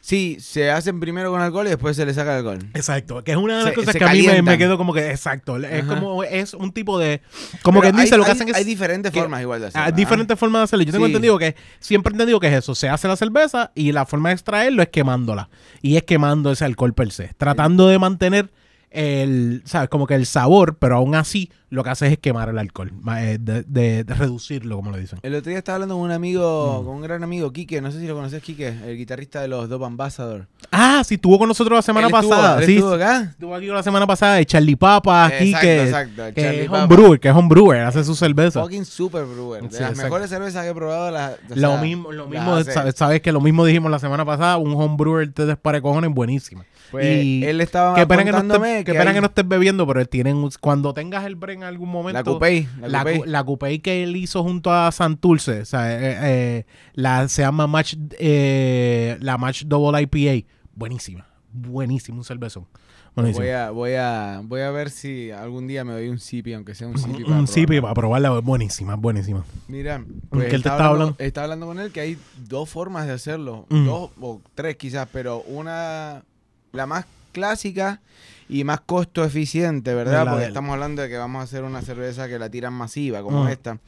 Sí, se hacen primero con alcohol y después se le saca el alcohol. Exacto, que es una de las Se- cosas se que a mí me, quedo como que, exacto, es como, es un tipo de, como Pero que dice, lo que hay- hacen es... Hay diferentes que- formas igual de hacerlo. Hay ¿ah? diferentes formas de hacerlo. Yo tengo Sí. entendido que, siempre he entendido que es eso. Se hace la cerveza y la forma de extraerlo es quemándola. Y es quemando ese alcohol per se. Tratando de mantener el, ¿sabes? Como que el sabor, pero aún así lo que hace es quemar el alcohol. eh, De, de- de reducirlo, como le dicen. El otro día estaba hablando con un Mm. amigo, con un gran amigo, Quique, no sé si lo conoces, Quique, el guitarrista de los Dope Ambassador. Ah, sí, estuvo con nosotros la semana Él estuvo- pasada. él sí, estuvo acá. estuvo aquí la semana pasada de Charlie Papa aquí, Exacto, que, exacto, que Charlie es Papa. homebrewer, que es homebrewer, hace su cerveza. Fucking super brewer. De Sí, las exacto. mejores cervezas que he probado. La, o Lo sea, mismo, lo las mismo, sabes, sabes que lo mismo dijimos la semana pasada, un homebrewer te despare cojones buenísima. Pues, y él estaba Qué pena que no, estés, pena hay- que no estés bebiendo, pero él tienen, un- cuando tengas el break en algún momento. La Coupé. La, Coupé. cu- la Coupé que él hizo junto a Santurce, o sea, eh, eh, la, se llama Match, eh, la Match Double IPA. Buenísima, buenísima, un cervezón. Buenísimo. Voy a, voy, a, voy a ver si algún día me doy un sipi, aunque sea un sipi. para un sipi para probarla, buenísima, buenísima. Mira, ¿Qué pues él te estaba estaba hablando, hablando? estaba hablando con él que hay dos formas de hacerlo. Mm. Dos o tres quizás, pero una, la más clásica y más costo eficiente, ¿verdad? Porque del- estamos hablando de que vamos a hacer una cerveza que la tiran masiva, como Mm. esta.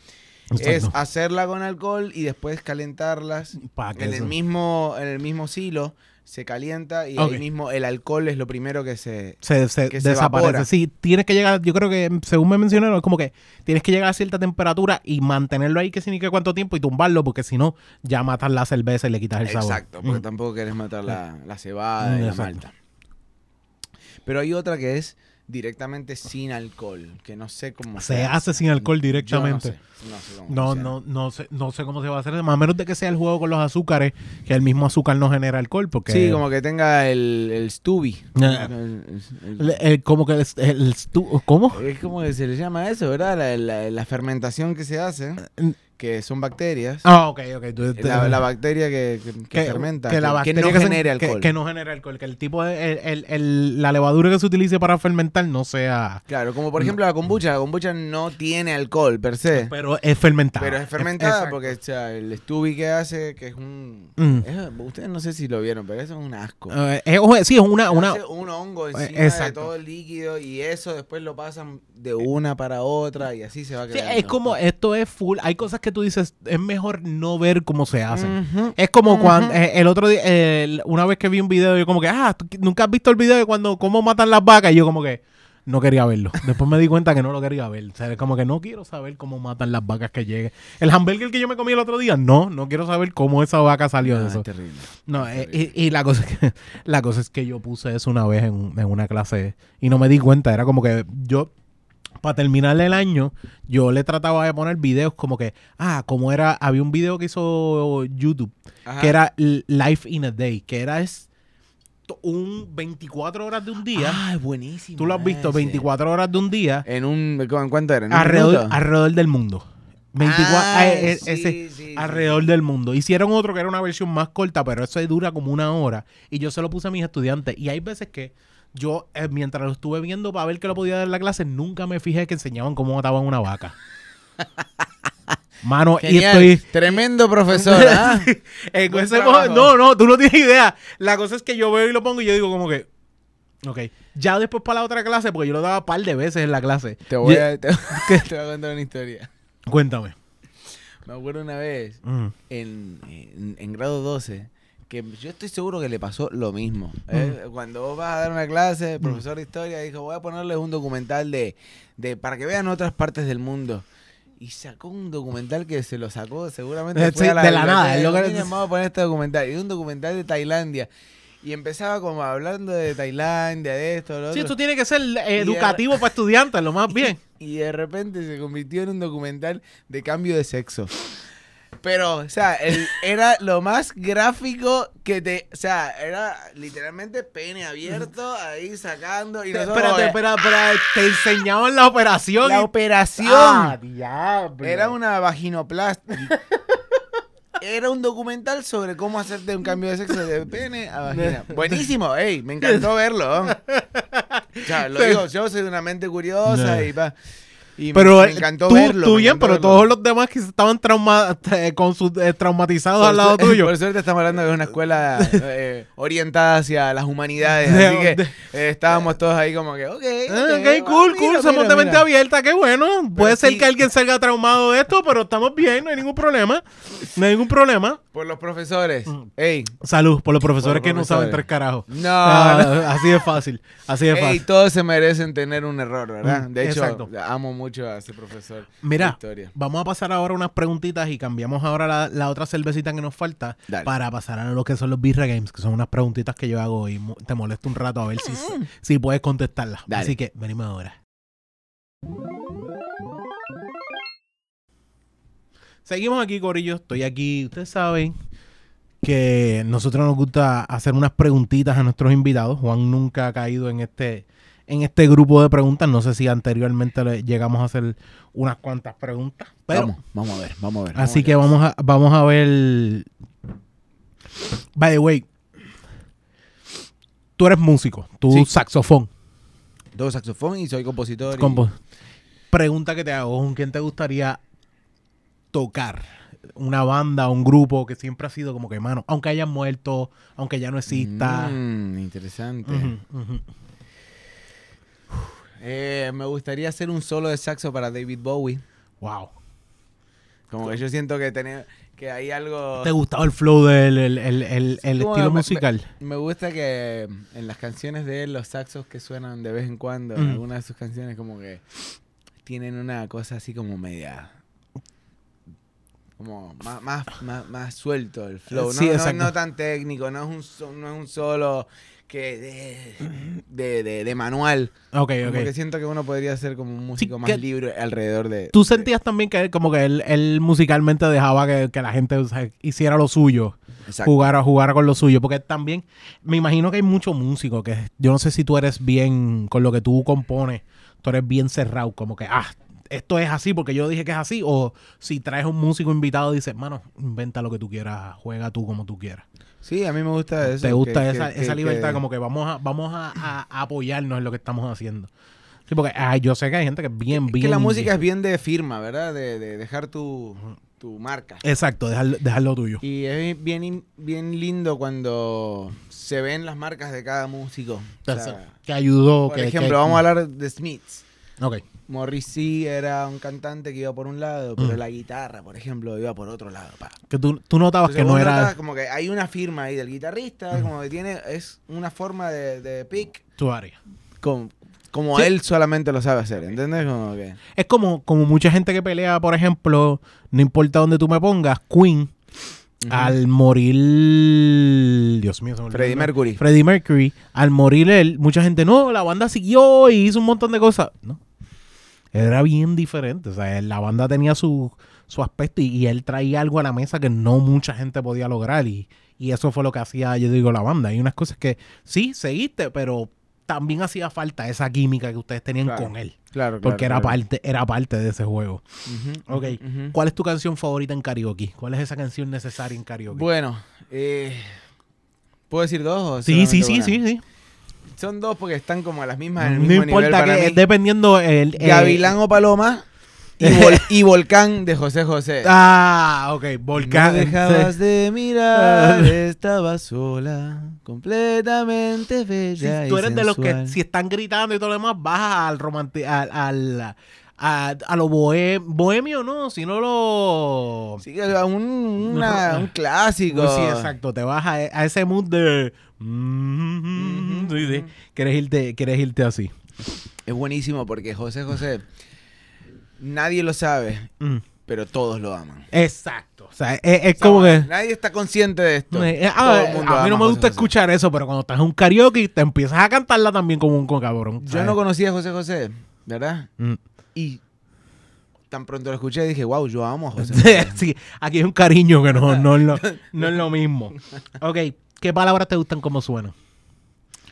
Es hacerla con alcohol y después calentarlas en el mismo en el mismo silo se calienta y Ok. ahí mismo el alcohol es lo primero que se se, se que se desaparece. evapora. Sí, tienes que llegar, yo creo que según me mencionaron, es como que tienes que llegar a cierta temperatura y mantenerlo ahí que significa cuánto tiempo y tumbarlo, porque si no, ya matas la cerveza y le quitas el sabor. Exacto, porque Mm. tampoco quieres matar la, la cebada y la malta. Pero hay otra que es directamente sin alcohol, que no sé cómo Se hace sin alcohol Yo no directamente. sé, no sé cómo No, no, no sé, no sé cómo se va a hacer, más o menos de que sea el juego con los azúcares, que el mismo azúcar no genera alcohol, porque Sí, como que tenga el, el Stubby. Ah. El- el- como que el, estu- ¿cómo? es como que se le llama eso, ¿verdad? La, la- la fermentación que se hace, que son bacterias. Ah, ok, ok. tú- La, la bacteria que, que- que que, fermenta, que que, la bacteria no genere alcohol. Que, no genere alcohol, que el tipo de, el- el- el- la levadura que se utilice para fermentar no sea, Claro, como por ejemplo la kombucha. La kombucha no tiene alcohol per se. pero es fermentada. Pero es fermentada Exacto. porque o sea, el Stubby que hace, que es un... Mm. es- ustedes no sé si lo vieron, pero eso es un asco. Eh, es- sí, es una, una Hace un hongo encima Eh, de exacto. todo el líquido y eso después lo pasan de una para otra y así se va sí, creando. es como esto es full, hay cosas que tú dices, es mejor no ver cómo se hacen. Es como cuando eh, el otro día, una vez que vi un video, yo como que, ah, ¿tú nunca has visto el video de cuando cómo matan las vacas? Y yo como que no quería verlo. (laughs) Después me di cuenta que no lo quería ver. O sea, es como que no quiero saber cómo matan las vacas que lleguen. El hamburger que yo me comí el otro día, no, no quiero saber cómo esa vaca salió Ah, de es eso. terrible. No, es eh, terrible. y, y la cosa es que (laughs) la cosa es que yo puse eso una vez en, en una clase y no me di cuenta. Era como que yo, para terminar el año, yo le trataba de poner videos como que, ah, como era, había un video que hizo YouTube Ajá. que era Life in a Day, que era es un 24 horas de un día. Ah, es buenísimo. Tú lo has visto, ese. 24 horas de un día En un... ¿En cuánto era? ¿En alrededor, del mundo. 24, Ah, eh, eh, sí, ese, sí, sí. alrededor del mundo. Hicieron otro que era una versión más corta, pero eso dura como una hora. Y yo se lo puse a mis estudiantes. Y hay veces que yo, eh, mientras lo estuve viendo para ver que lo podía dar en la clase, nunca me fijé que enseñaban cómo mataban una vaca. (laughs) Mano, y estoy... Tremendo profesor, (laughs) ¿ah? No, no, tú no tienes idea. La cosa es que yo veo y lo pongo y yo digo como que... Ok. Ya después para la otra clase, porque yo lo daba un par de veces en la clase. Te voy, Yo- a, te, (laughs) te voy a contar una historia. Cuéntame. Me acuerdo una vez Mm. en, en- en grado 12 que yo estoy seguro que le pasó lo mismo. ¿eh? Cuando vos vas a dar una clase, el profesor de historia dijo, voy a ponerles un documental de, de para que vean otras partes del mundo. Y sacó un documental que se lo sacó seguramente Eh, fue sí, a la de la nada, es que- "Miren, vamos a poner este documental. Y es un documental de Tailandia. Y empezaba como hablando de Tailandia, de esto, de lo Sí, otro. esto tiene que ser eh, educativo para estudiantes, lo más (laughs) bien. Y de repente se convirtió en un documental de cambio de sexo. Pero, o sea, el- era lo más gráfico que te. O sea, era literalmente pene abierto ahí sacando. Y nosotros, Espérate, espera, te enseñaban la operación. La y- operación Ah, diablo. era una vaginoplastia. Era un documental sobre cómo hacerte un cambio de sexo de pene a vagina. (laughs) Buenísimo, ey, me encantó verlo. O sea, lo digo, yo soy de una mente curiosa y pa. Y Pero me, eh, encantó tú, verlo. tú bien, pero verlo. todos los demás que estaban trauma, eh, con sus, eh, traumatizados Por al lado (laughs) tuyo. Por suerte estamos hablando de una escuela eh, orientada hacia las humanidades. (laughs) De- así que de- eh, estábamos todos ahí como que, ok. Ah, ok, ok, ah, cool, mira, cool, mira, somos de mente mira. abierta, qué bueno. Puede ser sí. que alguien salga traumado de esto, pero estamos bien, no hay ningún problema. No hay ningún problema. Por los profesores. Mm. Ey, Salud por los profesores Por que no saben tres carajos. no, Ah, no. Así de fácil, así de fácil. todos se merecen tener un error, ¿verdad? Mm, De hecho, exacto. amo mucho a ese profesor. Mira, historia. vamos a pasar ahora unas preguntitas y cambiamos ahora la, la otra cervecita que nos falta Dale. para pasar a lo que son los Birra Games, que son unas preguntitas que yo hago y te molesto un rato a ver si, si puedes contestarlas. Dale. Así que venimos ahora. Seguimos aquí, Corillo. Estoy aquí. Ustedes saben que nosotros nos gusta hacer unas preguntitas a nuestros invitados. Juan nunca ha caído en este, en este grupo de preguntas. No sé si anteriormente le llegamos a hacer unas cuantas preguntas. Pero, vamos, vamos a ver, vamos a ver. así que vamos a, vamos a ver. By the way, tú eres músico, tú Sí. saxofón. Dos saxofón y soy compositor. y- Compo- Pregunta que te hago, ¿con quién te gustaría tocar una banda, un grupo que siempre ha sido como que, mano, aunque hayan muerto, aunque ya no exista. Mm, interesante. Ujú. Eh, me gustaría hacer un solo de saxo para David Bowie. Wow. Como que yo siento que tener, que hay algo... ¿Te gustaba el flow del el, el- el- estilo me- musical? Me gusta que en las canciones de él, los saxos que suenan de vez en cuando, en Mm. algunas de sus canciones, como que tienen una cosa así como media. Como más, más, más, más suelto el flow. Sí, no, no- no tan técnico, no es un, no es un solo que de, de, de- de manual. Ok, ok. que siento que uno podría ser como un músico más libre alrededor de. ¿Tú sentías también que como que él, él musicalmente dejaba que, que la gente o sea, hiciera lo suyo? Exacto. jugara, jugara con lo suyo. Porque también me imagino que hay muchos músicos que yo no sé si tú eres bien con lo que tú compones, tú eres bien cerrado, como que, ah, esto es así porque yo dije que es así. O si traes un músico invitado, dices, mano, inventa lo que tú quieras, juega tú como tú quieras. Sí, a mí me gusta eso. Te gusta que- esa, que- esa que- libertad, que- como que vamos a, vamos a, apoyarnos en lo que estamos haciendo. Sí, porque ah, yo sé que hay gente que es bien, que bien. la música es bien de firma, ¿verdad? De, de dejar tu, tu marca. Exacto, dejar, dejar lo tuyo. Y es bien, bien lindo cuando se ven las marcas de cada músico. O sea, que ayudó. por que, ejemplo, que- vamos a hablar de Smiths. Ok. Morrissey era un cantante que iba por un lado, pero Mm. la guitarra, por ejemplo, iba por otro lado. pa. Que tú, tú notabas Entonces que no era. como que hay una firma ahí del guitarrista, como que tiene, es una forma de, de pick tu área. como, como Sí. él solamente lo sabe hacer, ¿entiendes? Como que... Es como, como mucha gente que pelea, por ejemplo, no importa dónde tú me pongas, Queen, al morir. Dios mío, se me Freddie. Mercury. Freddie Mercury, al morir él, mucha gente, no, la banda siguió y hizo un montón de cosas. No. Era bien diferente. O sea, la banda tenía su, su aspecto y, y él traía algo a la mesa que no mucha gente podía lograr. Y, y eso fue lo que hacía, yo digo, la banda. Hay unas cosas que sí, seguiste, pero también hacía falta esa química que ustedes tenían Claro. con él. Claro, Porque claro, era, claro. parte, era parte de ese juego. Ujú, Ok. ¿Cuál es tu canción favorita en karaoke? ¿Cuál es esa canción necesaria en karaoke? Bueno, eh, ¿puedo decir dos? o sí, sí, sí, sí, sí. Son dos porque están como a las mismas en el No mismo nivel importa para que mí. dependiendo el... eh, Gavilán o Paloma y, (laughs) Vol- y Volcán de José José. Ah, ok. Volcán. No dejabas de (laughs) mirar, estaba sola, completamente Si bella tú y eres de los que si están gritando y todo lo demás, bajas al romanti al, al- a, a lo bohe- bohemio, no, sino lo... Sí, a un, una- un clásico. Sí, exacto. Te vas a, a ese mood de... mm, Ujú, sí, sí. ujú. Quieres irte, quieres irte así. Es buenísimo porque José José, nadie lo sabe, Mm. pero todos lo aman. Exacto. O sea, es, es O sea, como que... Nadie está consciente de esto. Eh, eh, Todo ah, el mundo a mí no me a gusta José José. escuchar eso, pero cuando estás en un karaoke te empiezas a cantarla también como un con cabrón. Yo no conocía a José José, ¿verdad? Mm. Y tan pronto lo escuché dije, wow, yo amo a José (laughs) sí, aquí hay un cariño que no, no, es lo, (laughs) no es lo mismo. Ok, ¿qué palabras te gustan como suenan?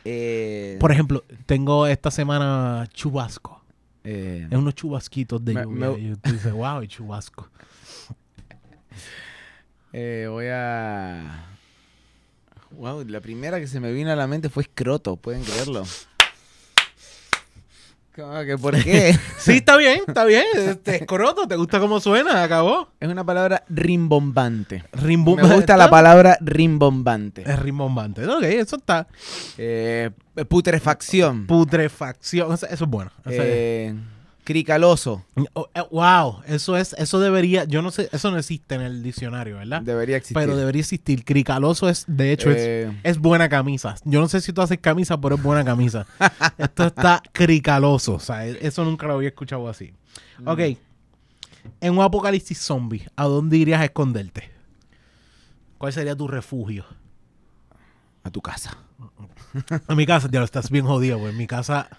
Eh, Por ejemplo, tengo esta semana chubasco. eh, Es unos chubasquitos de Me- lluvia. me- Y tú dices, wow, chubasco. eh, voy a... Wow, la primera que se me vino a la mente fue escroto, ¿pueden creerlo? ¿Cómo que por qué? (laughs) Sí, está bien, está bien. Este escroto, ¿te gusta cómo suena? Acabó. es una palabra rimbombante. Rimbom- Me gusta la palabra rimbombante. Es rimbombante. Ok, eso está. Eh, putrefacción. Putrefacción. Eso, eso es bueno. Eso es- Eh, cricaloso. Oh, eh, wow, eso es, eso debería, yo no sé, eso no existe en el diccionario, ¿verdad? Debería existir. Pero debería existir. Cricaloso es, de hecho, es, Eh, es buena camisa. Yo no sé si tú haces camisa, pero es buena camisa. (laughs) Esto está cricaloso. O sea, e- eso nunca lo había escuchado así. Ok. En un apocalipsis zombie, ¿a dónde irías a esconderte? ¿Cuál sería tu refugio? a tu casa. (laughs) En mi casa, ya lo estás bien jodido, pues mi casa.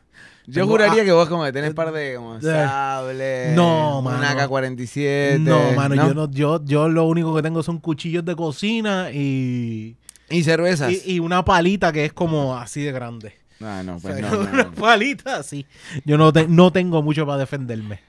Yo Tengo- juraría que vos como que tenés par de como eh, sables. no, mano. AK-47. No, mano, yo no, yo, yo lo único que tengo son cuchillos de cocina y, Y cervezas. y, y una palita que es como así de grande. Ah, no, O pues sea, no, (laughs) no, una no. palita así. Yo no, te- no tengo mucho para defenderme.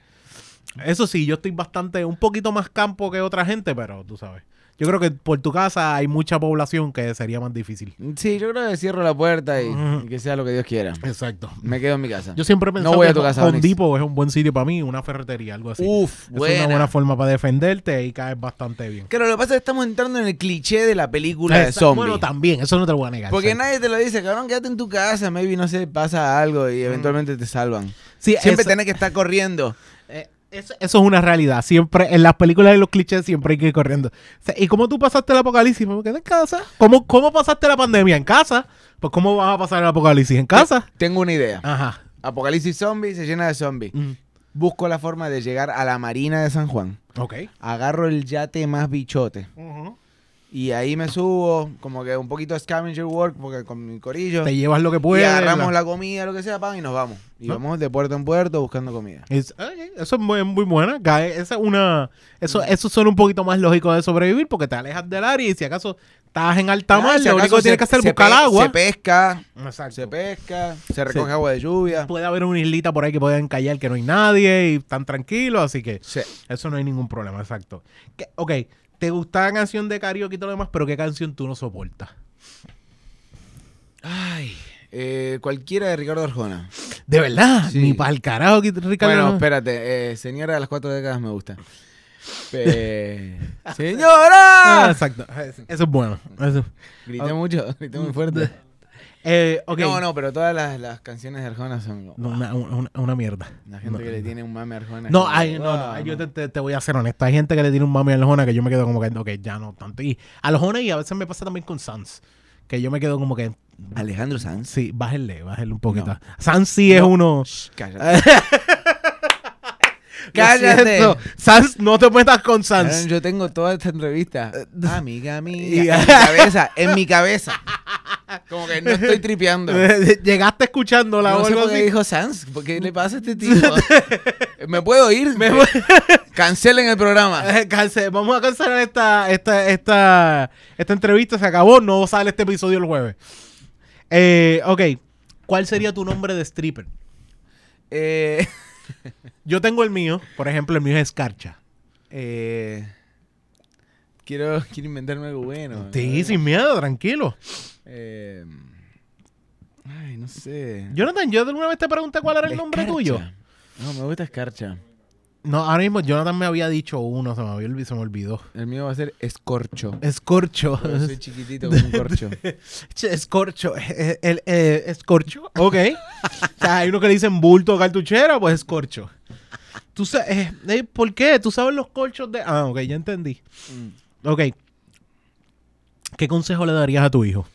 Eso sí, yo estoy bastante, un poquito más campo que otra gente, pero tú sabes. Yo creo que por tu casa hay mucha población que sería más difícil. Sí, yo creo que cierro la puerta y, que sea lo que Dios quiera. Exacto. Me quedo en mi casa. Yo siempre he pensado voy a que tu casa, Home Onyx. Depot es un buen sitio para mí, una ferretería, algo así. Uf, es una buena. forma para defenderte y caes bastante bien. Claro, lo que pasa es que estamos entrando en el cliché de la película de Esa- zombies. Bueno, también, eso no te lo voy a negar. Porque nadie te lo dice, cabrón, quédate en tu casa, maybe, no sé, pasa algo y eventualmente te salvan. Sí, Siempre eso- tenés que estar corriendo. Eso, eso es una realidad. Siempre, en las películas de los clichés, siempre hay que ir corriendo. O sea, ¿Y cómo tú pasaste el apocalipsis? Me quedé en casa. ¿Cómo, ¿Cómo pasaste la pandemia? ¿En casa? Pues, ¿cómo vas a pasar el apocalipsis? ¿En casa? Tengo una idea. Ajá. Apocalipsis zombie se llena de zombies. Mm. Busco la forma de llegar a la marina de San Juan. Ok. Agarro el yate más bichote. Y ahí me subo, como que un poquito de scavenger work, porque con mi corillo. Te llevas lo que y puedes. agarramos la comida, lo que sea, pan, y nos vamos. Y ¿No? vamos de puerto en puerto buscando comida. Es- eso es muy, muy buena. Cae- Esa es una, eso, eso suena un poquito más lógico de sobrevivir porque te alejas del área y si acaso estás en alta mar, Ah, si lo único que tienes que hacer es buscar agua. Se pesca, Exacto. se pesca, se recoge agua de lluvia. Puede haber una islita por ahí que pueden callar que no hay nadie y están tranquilos, así que Sí. eso no hay ningún problema, exacto. ¿Qué- ok, te gusta la canción de karaoke y todo lo demás, pero ¿qué canción tú no soportas? Ay, eh, cualquiera de Ricardo Arjona. De verdad, Sí. ni para el karaoke, Ricardo. Bueno, no. espérate, eh, señora de las cuatro décadas me gusta. Pe- (laughs) Ah, ¡Señora! exacto. Eso es bueno. Eso. Grité mucho, (laughs) grité muy fuerte. Eh. No, no, pero todas las, las canciones de Arjona son No, una, una- una mierda. la gente No. que le tiene un mame a Arjona. No, como, ay, no, no, "Wow, yo te, te- te voy a ser honesto. Hay gente que le tiene un mami a Aljona que yo me quedo como que, ok, ya no tanto. Y Aljona y a veces me pasa también con Sans. Que yo me quedo como que, Alejandro Sanz. sí, bájenle, bájenle un poquito. No. Sans sí es No. uno. Shh, cállate. Cállate. Sans, no te metas con Sans. Yo tengo toda esta entrevista. Amiga (laughs) Y- mía. En mi cabeza, en mi cabeza. (laughs) Como que no estoy tripeando. Llegaste escuchándola o No sé por qué dijo Sans. ¿Por qué le pasa a este tipo? (laughs) ¿Me puedo ir? Cancelen el programa. Eh, Vamos a cancelar esta, esta, esta, esta entrevista. Se acabó. No sale este episodio el jueves. Eh, ok. ¿Cuál sería tu nombre de stripper? Eh, (laughs) Yo tengo el mío. Por ejemplo, el mío es Escarcha. eh, quiero, quiero inventarme algo bueno. Sí, sin miedo, tranquilo. Eh, ay, no sé. Jonathan, yo alguna vez te pregunté cuál era el nombre Escarcha. tuyo. No, me gusta Escarcha. No, ahora mismo Jonathan me había dicho uno, se me, había se me olvidó. El mío va a ser Escorcho. Escorcho. Soy (laughs) chiquitito como un corcho. Escorcho. eh, El, eh, escorcho. Ok. (laughs) o sea, hay uno que le dicen bulto o cartuchera, pues escorcho. Tú sabes, eh, eh, ¿por qué? ¿Tú sabes los corchos de...? Ah, ok, ya entendí. Mm. Ok. ¿Qué consejo le darías a tu hijo?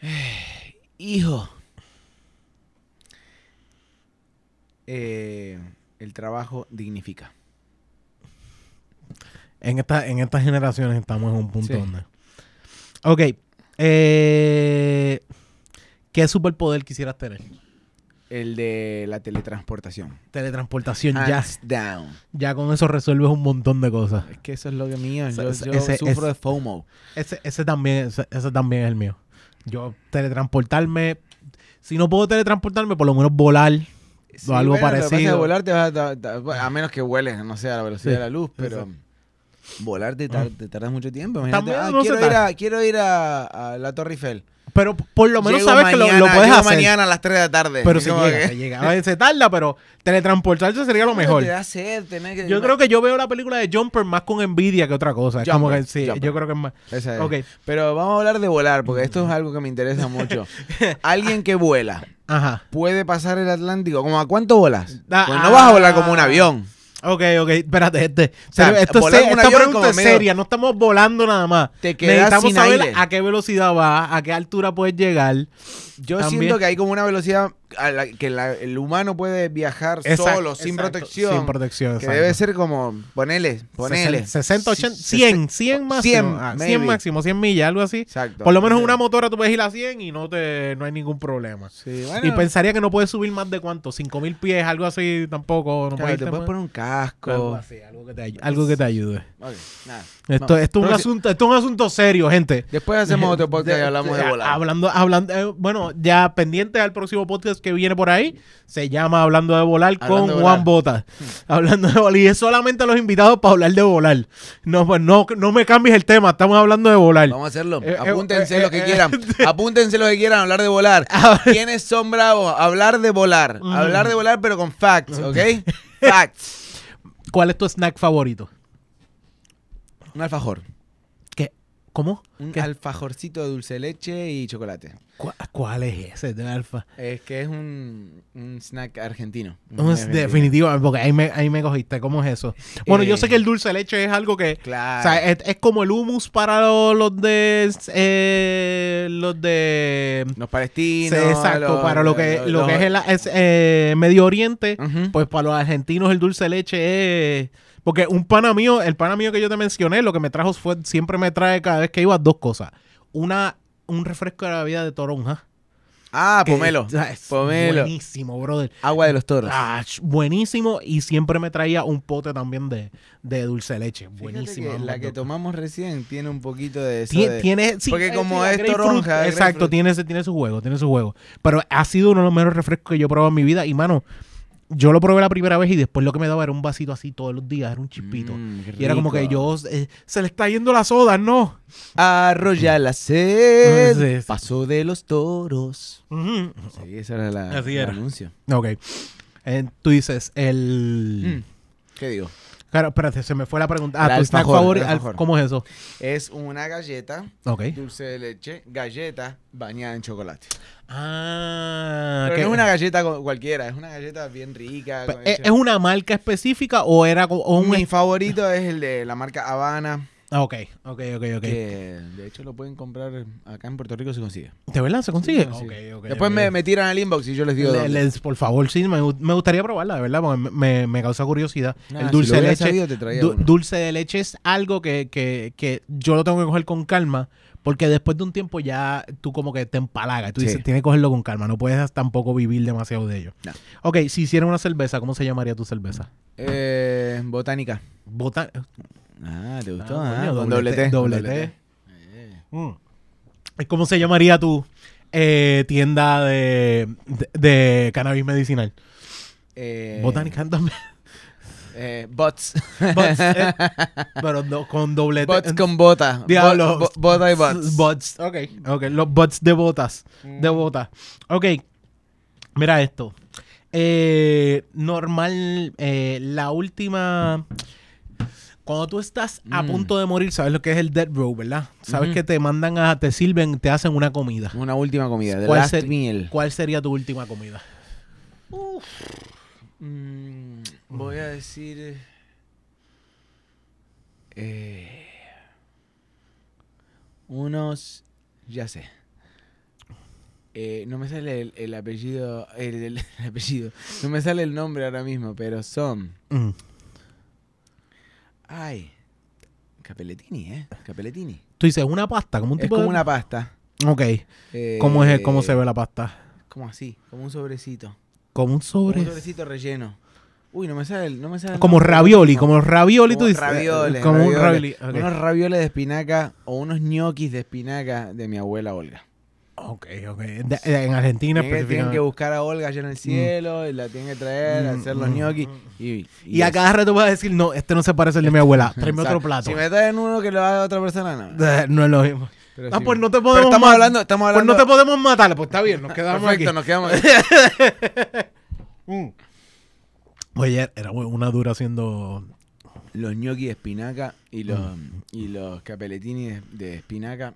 (sighs) Hijo. Eh, el trabajo dignifica. En, esta, en estas generaciones estamos en un punto Sí. donde... Ok. eh, ¿Qué superpoder quisieras tener? El de la teletransportación. Teletransportación. Ya, Hands down. ya con eso resuelves un montón de cosas. Es que eso es lo que mío. Yo, Ese- yo ese- sufro ese- de FOMO. Ese, ese también, ese también es el mío. Yo teletransportarme... Si no puedo teletransportarme, por lo menos volar. Sí, algo bueno, lo que pasa es que parecido. volar te vas a, a menos que vueles, no sé, a la velocidad Sí, de la luz, pero exacto. Volar te, tar- te tardas mucho tiempo. Imagínate, También ah, no se quiero, ir tarda. a, quiero ir a, a la Torre Eiffel. Pero por lo menos Llego sabes que lo, puedes llego hacer. mañana a las 3 de la tarde. Pero Es como llega, que- se llega. A veces se tarda, pero teletransportarse sería lo mejor. Te da sed, tener que- Yo creo que yo veo la película de Jumper más con envidia que otra cosa. Es como Jumper, que sí, Jumper. yo creo que es más. Esa es. Ok. Pero vamos a hablar de volar, porque esto es algo que me interesa mucho. (laughs) Alguien que vuela, Ajá. ¿puede pasar el Atlántico? ¿Cómo a cuánto volas? Ah, pues no vas a volar como un ah. avión. Ok, ok. Espérate, este. sea, serio, esto es esta pregunta es seria. No estamos volando nada más. Te quedas Necesitamos sin saber aire. a qué velocidad va, a qué altura puedes llegar. Yo También. siento que hay como una velocidad a la que la- el humano puede viajar Exacto, solo, sin exacto, protección. Sin protección. que debe ser como, ponele, ponele. 60, 80, Sí, 100, 100 máximo. 100, 100, ah, maybe. 100 máximo, 100 millas, algo así. Exacto. Por lo menos una motora tú puedes ir a 100 y no te no hay ningún problema. Sí, bueno, Y pensaría que no puedes subir más de cuánto, 5000 pies, algo así tampoco. No claro, puedes te puedes poner un casco. Algo así, algo que te, algo que te ayude. Nada. Esto, es un asunto, esto es un asunto serio, gente. Después hacemos otro podcast y hablamos de volar. Hablando, hablando, eh, bueno, ya pendiente al próximo podcast que viene por ahí se llama Hablando de Volar Hablando con de Juan. Bota. Hablando de volar. Y es solamente los invitados para hablar de volar. No, pues no, no me cambies el tema, estamos hablando de volar. Vamos a hacerlo. Eh, eh, Apúntense eh, los que quieran. (laughs) Apúntense los que quieran hablar de volar. (laughs) A. ¿Quiénes son bravos? Hablar de volar. Mm. Hablar de volar, pero con facts, ¿ok? (laughs) Facts. ¿Cuál es tu snack favorito? Un alfajor. ¿Qué? ¿Cómo? Un ¿Qué? alfajorcito de dulce de leche y chocolate. ¿Cu- ¿Cuál es ese de alfa? Es que es un, un snack argentino. No, es definitivo, porque ahí me, ahí me cogiste. ¿Cómo es eso? Bueno, yo Eh, sé que el dulce de leche es algo que. Claro. O sea, es, es como el hummus para los, los de. eh, los de. los palestinos. Sí, exacto, los- para lo que, los- lo que es el es, eh, Medio Oriente, pues para los argentinos el dulce de leche es... Porque un pana mío, el pana mío que yo te mencioné, lo que me trajo fue, siempre me trae cada vez que iba dos cosas. Una, un refresco de la vida de toronja. Ah, pomelo. es Pomelo. Buenísimo, brother. Agua de los toros. Ah, buenísimo. Y siempre me traía un pote también de, de dulce leche. Buenísimo. que la que tomamos recién tiene un poquito de eso. Tie- de- tiene, sí, porque eh, como es toronja, Exacto, tiene, tiene su juego, tiene su juego. Pero ha sido uno de los mejores refrescos que yo he probado en mi vida. Y, mano, yo lo probé la primera vez y después lo que me daba era un vasito así todos los días, era un chispito. Mm, y era como que yo, eh, se le está yendo la soda, ¿no? Arrolla la sed. Ah, sí, sí. Paso de los toros. Sí, ese era la, Así era. anuncio. Ok. Eh, tú dices, el... Mm, ¿Qué digo? Claro, espérate, se me fue la pregunta. Ah, tu snack favorito. ¿Cómo es eso? Es una galleta dulce de leche, galleta bañada en chocolate. Ah, Pero que- no es una galleta cualquiera, es una galleta bien rica. ¿Es, una marca específica o era o un... Mi favorito es el de la marca Habana, ok, ok, ok, ok. que de hecho lo pueden comprar acá en Puerto Rico se consigue. ¿De verdad se consigue? Sí, sí. Ok, ok, Después ok. Me, me tiran al inbox y yo les digo Le- les- por favor, sí, me, gu- me gustaría probarla, de verdad, porque me, me- me causa curiosidad. Nah, el dulce de leche. sabido, te du- dulce de leche es algo que, que, que yo lo tengo que coger con calma, porque después de un tiempo ya tú como que te empalagas. Tú Sí. dices, tienes que cogerlo con calma, no puedes tampoco vivir demasiado de ello. No. Ok, si hiciera una cerveza, ¿cómo se llamaría tu cerveza? Eh, botánica. Ah, ¿te gustó? Ah, Ah, doble doble T, doble. Mm. ¿Cómo se llamaría tu eh, tienda de, de, de cannabis medicinal? Eh, (laughs) también. Eh, bots. Bots, eh, (laughs) pero do- con doble T. bots con bota. Diablo. Bo- bo- bota y bots. (laughs) Bots. Ok, ok. Los bots de botas. De Mm. botas. Ok. Mira esto. Eh, normal, eh, la última... Cuando tú estás a Mm. punto de morir, sabes lo que es el dead row, ¿verdad? Sabes que te mandan a... Te sirven, te hacen una comida. Una última comida. ¿Cuál last ser- meal. ¿Cuál sería tu última comida? Mm, voy a decir. eh, unos. Ya sé. Eh, no me sale el, el apellido. El, el- el (laughs) apellido. No me sale el nombre ahora mismo, pero son. Ay. Capeletini, ¿eh? Capeletini. Tú dices una pasta, como un Es tipo como de... una pasta. Ok. Eh, ¿Cómo, es, ¿Cómo se ve la pasta? Como así, como un sobrecito. Como un Como sobre... un sobrecito relleno. Uy, no me sale no me sale Como ravioli, como ravioli, tú dices. ravioles, Como un ravioli. Unos ravioles de espinaca o unos ñoquis de espinaca de mi abuela Olga. Ok, ok. De- de- en Argentina Tienen que, tienen que buscar a Olga allá en el cielo y la tienen que traer, Mm, hacer los mm, mm. Y, Y a cada rato vas a decir, no, este no se parece al de mi abuela. (laughs) Tráeme otro plato. Si me traen uno que lo haga otra persona, no. No es lo mismo. Pero Ah, sí. pues no te podemos estamos hablando, estamos Pues hablando. no te podemos matar. Pues está bien, nos (laughs) quedamos Perfecto, aquí. nos quedamos (laughs) aquí. Mm. Oye, era una dura haciendo... los ñoquis de espinaca y los, Mm. y los capeletini de, de espinaca.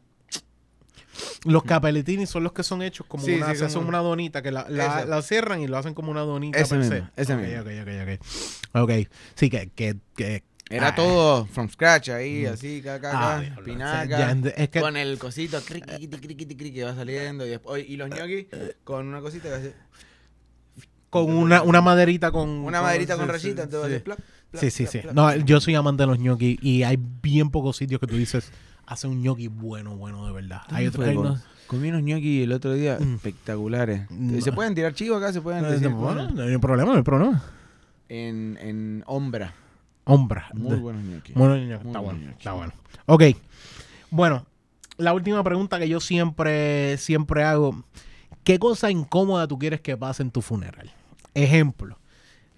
Los capelletini son los que son hechos como Sí, una, sí, como- una donita que la, la, la cierran y lo hacen como una donita Ese mismo, ese Ok, mismo. Ok, ok, ok. Ok, sí, que... que, que Era Ah. todo from scratch ahí, Mm. así, acá, ah, espinaca. ya ent- es que... Con el cosito criqui, criqui, criqui, criqui, que va saliendo y, después, y los ñoquis con una cosita que hace con una, una maderita con... una con- maderita sí, con sí, rayita, entonces sí. hace plap, plap, Sí, sí, plap, sí. No, yo soy amante de los ñoquis y hay bien pocos sitios que tú dices, hace un ñoqui bueno, bueno, de verdad. Hay ¿Dónde otro, unos- Comí unos ñoquis el otro día Mm. espectaculares. Mm. ¿Se pueden tirar chivos acá? ¿Se pueden no, decir? bueno, no hay problema, no hay problema. En, en Ombra. Hombra. Muy de- buenos bueno, ñoqui, Muy está bueno, está bueno. Ok. Bueno, la última pregunta que yo siempre, siempre hago. ¿Qué cosa incómoda tú quieres que pase en tu funeral? Ejemplo.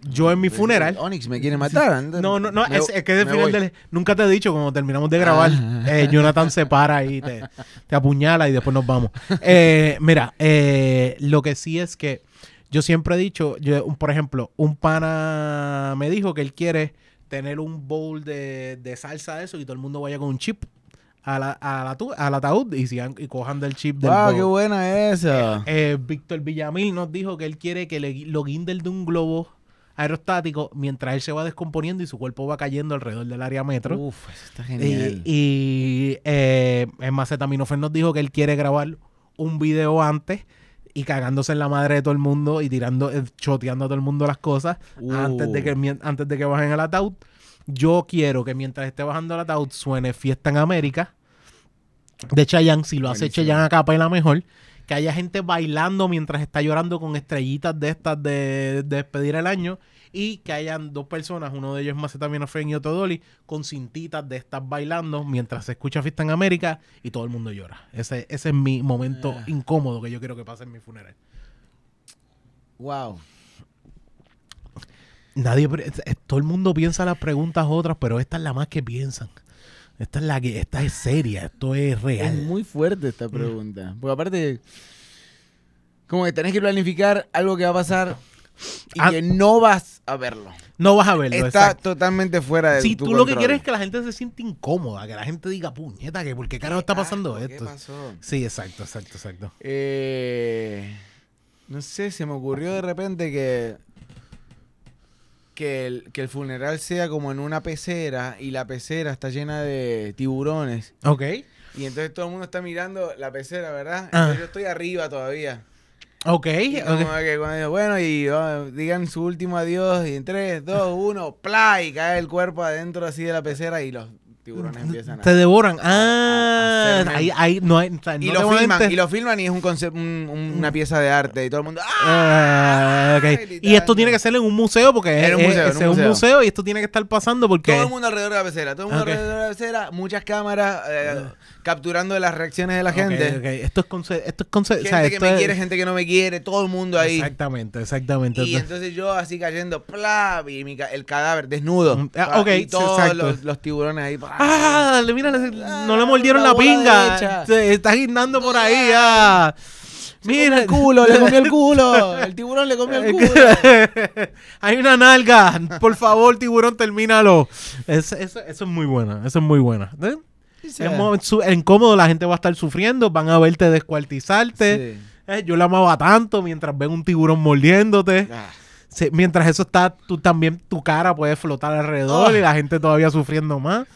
Yo en mi funeral. Onyx me quiere matar. No, no, no, Me- es, es que de me final del- nunca te he dicho, cuando terminamos de grabar, Ah. eh, Jonathan se para y te, te apuñala y después nos vamos. Eh, mira, eh, lo que sí es que yo siempre he dicho, yo, por ejemplo, un pana me dijo que él quiere tener un bowl de, de salsa de eso y todo el mundo vaya con un chip a la, a la al ataúd y, sigan, y cojan del chip del Wow, bowl. qué buena esa. Eh, Víctor Villamil nos dijo que él quiere que le, lo guinden de un globo aerostático mientras él se va descomponiendo y su cuerpo va cayendo alrededor del área metro. Uf, eso está genial. y eh, en Macetaminofer nos dijo que él quiere grabar un video antes y cagándose en la madre de todo el mundo y tirando, eh, choteando a todo el mundo las cosas Uh. antes, de que, mien- antes de que bajen al ataúd. Yo quiero que mientras esté bajando al ataúd suene Fiesta en América de Chayanne. Si lo hace Buenísimo. Chayanne a capela mejor. Que haya gente bailando mientras está llorando con estrellitas de estas de, de despedir el año. Y que hayan dos personas, uno de ellos es Macetaminofen y otro Dolly, con cintitas de estas bailando mientras se escucha Fiesta en América y todo el mundo llora. Ese, ese es mi momento Ah. incómodo que yo quiero que pase en mi funeral. Wow. Nadie, todo el mundo piensa las preguntas otras, pero esta es la más que piensan. Esta es la que, esta es seria, esto es Es real. muy fuerte esta pregunta. Porque aparte, como que tenés que planificar algo que va a pasar y Ah. que no vas a verlo. No vas a verlo. Está exacto. totalmente fuera de Si tú lo que quieres es que la gente se siente incómoda, que la gente diga, puñeta, que por qué carajo está pasando esto. ¿Qué pasó? Sí, exacto, exacto, exacto. Eh, no sé, se me ocurrió de repente que que el, que el funeral sea como en una pecera y la pecera está llena de tiburones Ok. y entonces todo el mundo está mirando la pecera, ¿verdad? Ah. Entonces yo estoy arriba todavía. Ok. Y como que cuando bueno, y oh, digan su último adiós y en 3, 2, 1, ¡plá! Y cae el cuerpo adentro así de la pecera y los tiburones empiezan a... Te devoran. a Ah, hacerme- ahí, ahí no hay. o sea, Y no lo a filman, y lo filman y es un concep- un- un- una pieza de arte y todo el mundo ¡ah! Ah, ok. gritando. Y esto tiene que ser en un museo porque es, un museo, en es- un es un museo. museo y esto tiene que estar pasando porque. Todo el mundo alrededor de la pecera, todo el mundo Ok. alrededor de la pecera, muchas cámaras eh, capturando las reacciones de la gente. Esto es conce- esto es conce- o Gente que me es- quiere, gente que no me quiere, todo el mundo ahí. Exactamente, exactamente. Y entonces yo así cayendo, ¡plá! Y mi ca- el cadáver desnudo. Mm, ah, Pa- ok, y todos los, los tiburones ahí. ¡plá! Ah, mira, le- no le Ah, mordieron la pinga. Se está guindando por ahí. Ah. Se comió Mira, el culo, le comió el (laughs) culo. El tiburón le comió el culo. (laughs) Hay una nalga. Por favor, tiburón, termínalo. Es- eso, eso es muy buena. Eso es muy buena. ¿Eh? Es mo- su- incómodo, la gente va a estar sufriendo, van a verte descuartizarte. Sí. Eh, yo la amaba tanto mientras ven un tiburón mordiéndote. Ah. Sí, mientras eso está, tú también, tu cara puede flotar alrededor Ah. y la gente todavía sufriendo más.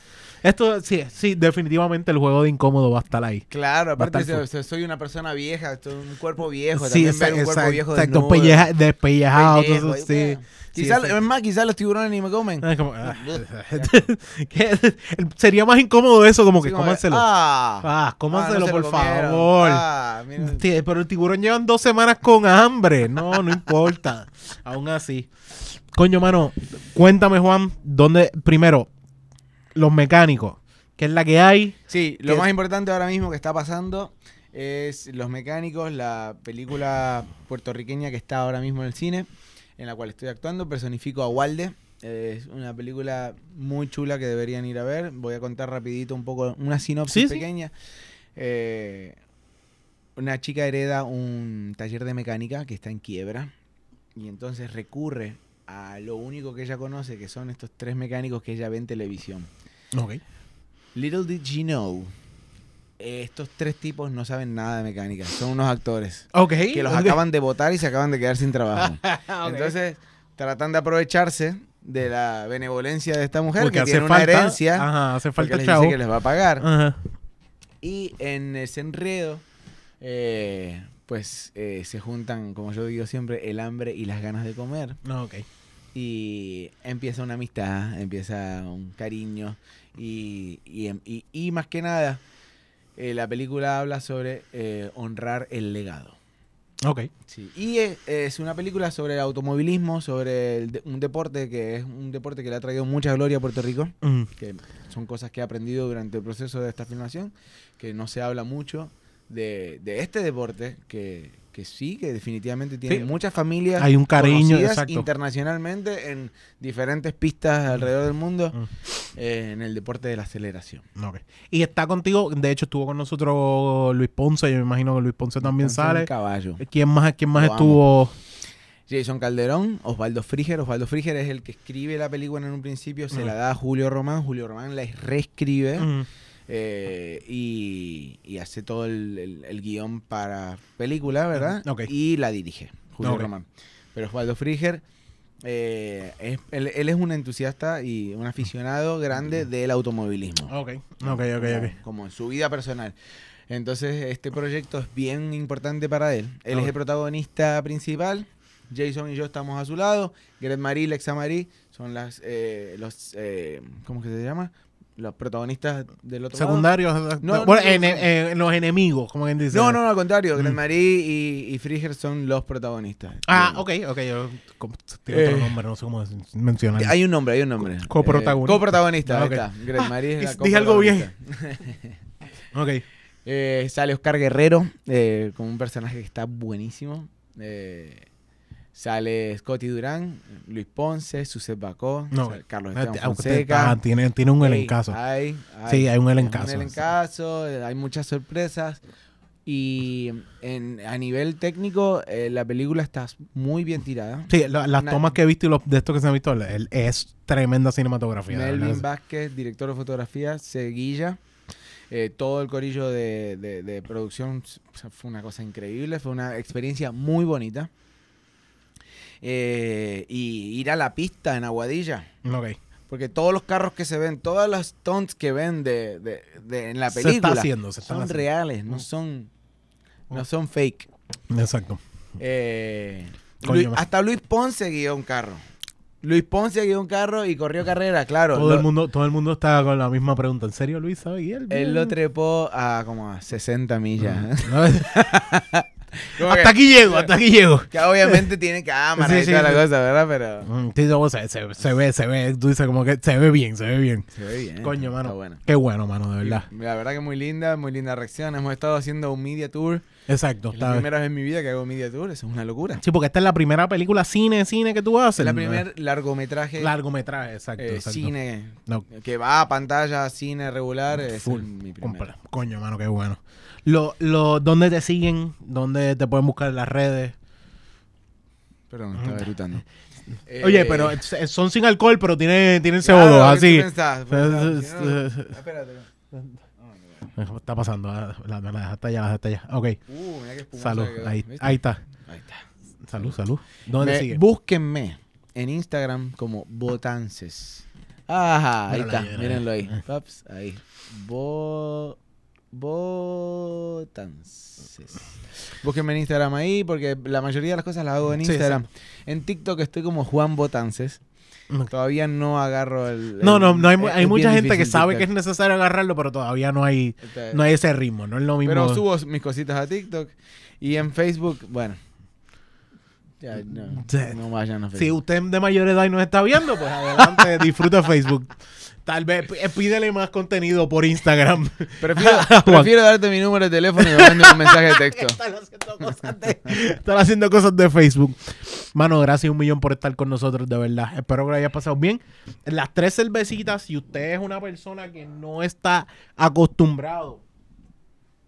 Esto, sí, sí, definitivamente el juego de incómodo va a estar ahí. Claro, aparte so- soy una persona vieja, soy un cuerpo viejo. Sí, también exacto, un cuerpo viejo exacto, desnudo. pelleja- despellejado, todo eso, sí. Quizás, es más, quizás los tiburones ni me comen. Como, ah, (laughs) sería más incómodo eso, como que Sí, como cómanselo. Ah, Ah, cómanselo, Ah, no por favor. Ah. Sí, pero el tiburón llevan dos semanas con hambre. No, no importa. Aún así. Coño, mano, cuéntame, Juan, ¿dónde, primero, los mecánicos, qué es la que hay? Sí, lo que- más importante ahora mismo que está pasando es Los Mecánicos, la película puertorriqueña que está ahora mismo en el cine, en la cual estoy actuando. Personifico a Walde. Es una película muy chula que deberían ir a ver. Voy a contar rapidito un poco, una sinopsis Sí, sí. pequeña. Eh, una chica hereda un taller de mecánica que está en quiebra y entonces recurre a lo único que ella conoce, que son estos tres mecánicos que ella ve en televisión. Ok. Little did you know, estos tres tipos no saben nada de mecánica, son unos actores Ok. que los acaban de votar y se acaban de quedar sin trabajo. (laughs) Ok. Entonces, tratan de aprovecharse de la benevolencia de esta mujer Porque que hace tiene una falta, herencia Ajá, hace falta les dice que les va a pagar. Ajá. Y en ese enredo, eh, pues eh, se juntan, como yo digo siempre, el hambre y las ganas de comer. No, ok. Y empieza una amistad, empieza un cariño. Y, y, y- y más que nada, eh, la película habla sobre eh, honrar el legado. Ok. Sí. Y es, es una película sobre el automovilismo, sobre el un deporte que es un deporte que le ha traído mucha gloria a Puerto Rico, Mm. que son cosas que he aprendido durante el proceso de esta filmación, que no se habla mucho de, de este deporte que, que sí, que definitivamente tiene Sí. muchas familias Hay un cariño, conocidas exacto. internacionalmente en diferentes pistas alrededor del mundo Mm. eh, en el deporte de la aceleración. Ok. Y está contigo, de hecho estuvo con nosotros Luis Ponce, yo me imagino que Luis Ponce también sale. caballo. ¿Quién más, quién más Lo estuvo? Jason Calderón, Osvaldo Fríger. Osvaldo Fríger es el que escribe la película en un principio, se Mm. la da a Julio Román. Julio Román la reescribe Mm. Eh, y, y hace todo el, el- el guion para película, ¿verdad? Y la dirige, Julio. Román. Pero Osvaldo Fríger, eh, es- él, él es un entusiasta y un aficionado grande del automovilismo. Ok, ok, ok, ok. Como, como en su vida personal. Entonces, este proyecto es bien importante para él. Él es el protagonista principal. Jason y yo estamos a su lado. Gret Marie y Lexa Marie son las, eh, los, eh, ¿cómo que se llama? Los protagonistas del otro lado. Secundarios, No, bueno, no, en, no. en los enemigos, como quien dice. No, no, al contrario. Mm. Marie y, y Frigger son los protagonistas. Ah, ok, ok. Yo, otro Eh. nombre, no sé cómo mencionarlo. Hay un nombre, hay un nombre. Coprotagonista. Eh, coprotagonista, ahí Ok. está. Gret Marie es Ah, la dije algo bien. Ok. (laughs) Eh, sale Oscar Guerrero, eh, como un personaje que está buenísimo. Eh, sale Scotty Durán, Luis Ponce, Suset Bacó, No, sale Carlos Esteban Fonseca. ah, tiene, tiene un elencazo. Hay, Sí, hay un elencazo. Un elencazo, eh, hay muchas sorpresas. Y en, a nivel técnico, eh, la película está muy bien tirada. Sí, la- las Una- tomas que he visto y los, de estos que se han visto, el- es tremenda cinematografía. Melvin. Vázquez, director de fotografía, Seguilla. Eh, todo el corillo de, de- de producción o sea, fue una cosa increíble, fue una experiencia muy bonita. Eh, y ir a la pista en Aguadilla, Ok. porque todos los carros que se ven, todas las stunts que ven de, de- de- en la Se está película haciendo, se están son haciendo. reales, no Mm. son, no son fake. Exacto. Eh, Luis- hasta Luis Ponce guió un carro. Luis Ponce guió un carro y corrió carrera, claro. Todo lo- el, mundo, todo el mundo está con la misma pregunta. ¿En serio, Luis sabe guiar? Él lo trepó a como a 60 millas. No, Como (laughs) hasta que- aquí llego, hasta aquí llego. Que obviamente tiene cámara Sí, y sí, toda la sí. cosa, ¿verdad? Pero Mm, sí, no, se, se- se ve, se ve. Tú dices como que se ve bien, se ve bien. se ve bien. Coño, mano. Qué bueno, mano, de verdad. La verdad que muy linda, muy linda reacción. Hemos estado haciendo un media tour. Exacto. Es la primera vez en mi vida que hago media tour. Eso es una locura. Sí, porque esta es la primera película cine, cine que tú haces. Es la ¿no? primer largometraje largometraje, exacto. eh, exacto. cine No, que va a pantalla, cine regular. Es full, mi primer. compra- Coño, mano, qué bueno. Lo, lo, ¿Dónde te siguen? ¿Dónde te pueden buscar en las redes? Perdón, estaba gritando. (laughs) Oye, Eh, pero son sin alcohol, pero tienen, tienen claro, CO2, ¿qué así. pensás? (laughs) No- Eh, Espérate. Está pasando. ah, La, la, la dejaste allá, la dejaste allá. Ok. Uh, mira qué espumosa Salud. Ahí, ahí está. Ahí está. Salud, salud. ¿Dónde Me- siguen? Búsquenme en Instagram como Botances. Ajá, ahí está, mírenlo ahí. eh. Paps, ahí. Bo... Botances. Búsquenme en Instagram ahí porque la mayoría de las cosas las hago en Sí, Instagram. En TikTok estoy como Juan Botances. Ok. Todavía no agarro el... No, el- no, no hay, es- hay es mucha gente que sabe que es necesario agarrarlo, pero todavía no hay, Está- no hay ese ritmo, no es lo mismo. Pero subo mis cositas a TikTok y en Facebook, bueno. Ya, no, no vayan a Si Facebook. usted de mayor edad y nos está viendo, pues adelante, (laughs) disfruta Facebook. Tal vez eh, pídele más contenido por Instagram. (laughs) (laughs) Prefiero, darte mi número de teléfono y me mandes un mensaje de texto. Están haciendo cosas de, están haciendo cosas de Facebook. Mano, gracias un millón por estar con nosotros, de verdad. Espero que lo hayas pasado bien. Las tres cervecitas, si usted es una persona que no está acostumbrado,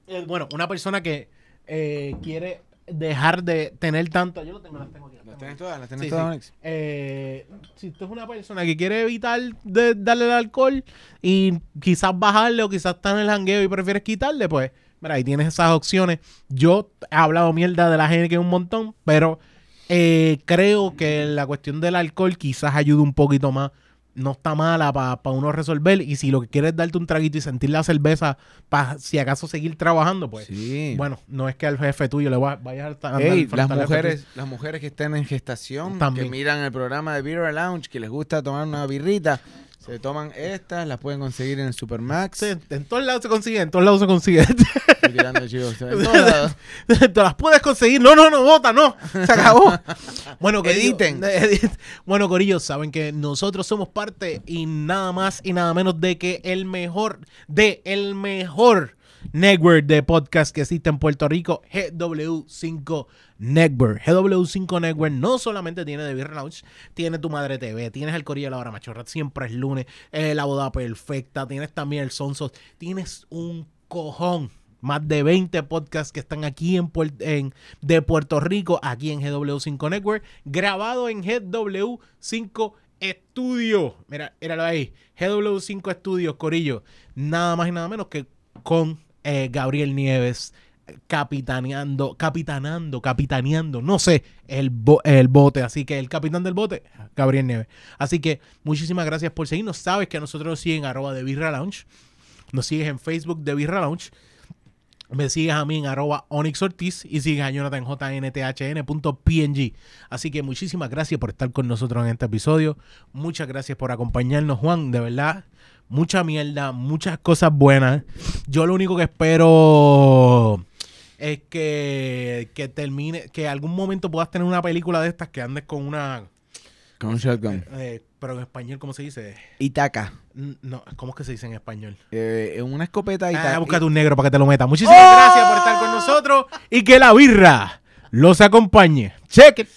eh, bueno, una persona que eh, quiere dejar de tener tanto, yo lo tengo, las tengo aquí. ¿Las tenés todas? ¿Las tenés Sí, todas, sí. Eh, si usted es una persona que quiere evitar de darle el alcohol y quizás bajarle o quizás está en el jangueo y prefieres quitarle, pues, mira, ahí tienes esas opciones. Yo he hablado mierda de la gente que un montón, pero eh, creo que la cuestión del alcohol quizás ayude un poquito más. No está mala para uno resolver. Y si lo que quieres es darte un traguito y sentir la cerveza para si acaso seguir trabajando, pues. Sí. Bueno, no es que al jefe tuyo le va- vayas a estar andar Ey, las mujeres, las mujeres que están en gestación, También. que miran el programa de Beer Lounge, que les gusta tomar una birrita, se toman estas, las pueden conseguir en el Supermax. Sí, en todos lados se consigue, en todos lados se consigue. Estoy tirando, chicos, en todos (laughs) lados. Te las puedes conseguir. No, no, no, bota, no. Se acabó. (laughs) Bueno, Corillo, Editen. (laughs) edit- Bueno, Corillo, saben que nosotros somos parte y nada más y nada menos de que el mejor, de el mejor network de podcast que existe en Puerto Rico, GW5 Network. GW5 Network no solamente tiene The Beer Lounge, tiene Tu Madre TV, tienes el Corillo de la Hora Machorra, siempre es lunes, eh, La Boda Perfecta, tienes también el Sonsos, tienes un cojón más de 20 podcasts que están aquí en, de Puerto Rico, aquí en GW5 Network, grabado en GW5 Studio. Mira, míralo ahí. GW5 Studios, Corillo. Nada más y nada menos que con eh, Gabriel Nieves capitaneando, capitanando, capitaneando, no sé, el, bo- el bote. Así que el capitán del bote, Gabriel Nieves. Así que muchísimas gracias por seguirnos. Sabes que a nosotros nos siguen arroba de Birra Lounge. Nos sigues en Facebook de Birra Lounge. Me sigues a mí en arroba Onyx Ortiz y sigues a Jonathan JNTHN.png. Así que muchísimas gracias por estar con nosotros en este episodio. Muchas gracias por acompañarnos, Juan. De verdad, mucha mierda, muchas cosas buenas. Yo lo único que espero es que, que termine, que algún momento puedas tener una película de estas que andes con una... Con un shotgun. eh, pero en español, ¿cómo se dice? Itaca. No, ¿cómo es que se dice en español? Eh, una escopeta Itaca. Ah, búscate un negro para que te lo meta. Muchísimas gracias por estar con nosotros y que la birra los acompañe. Check it.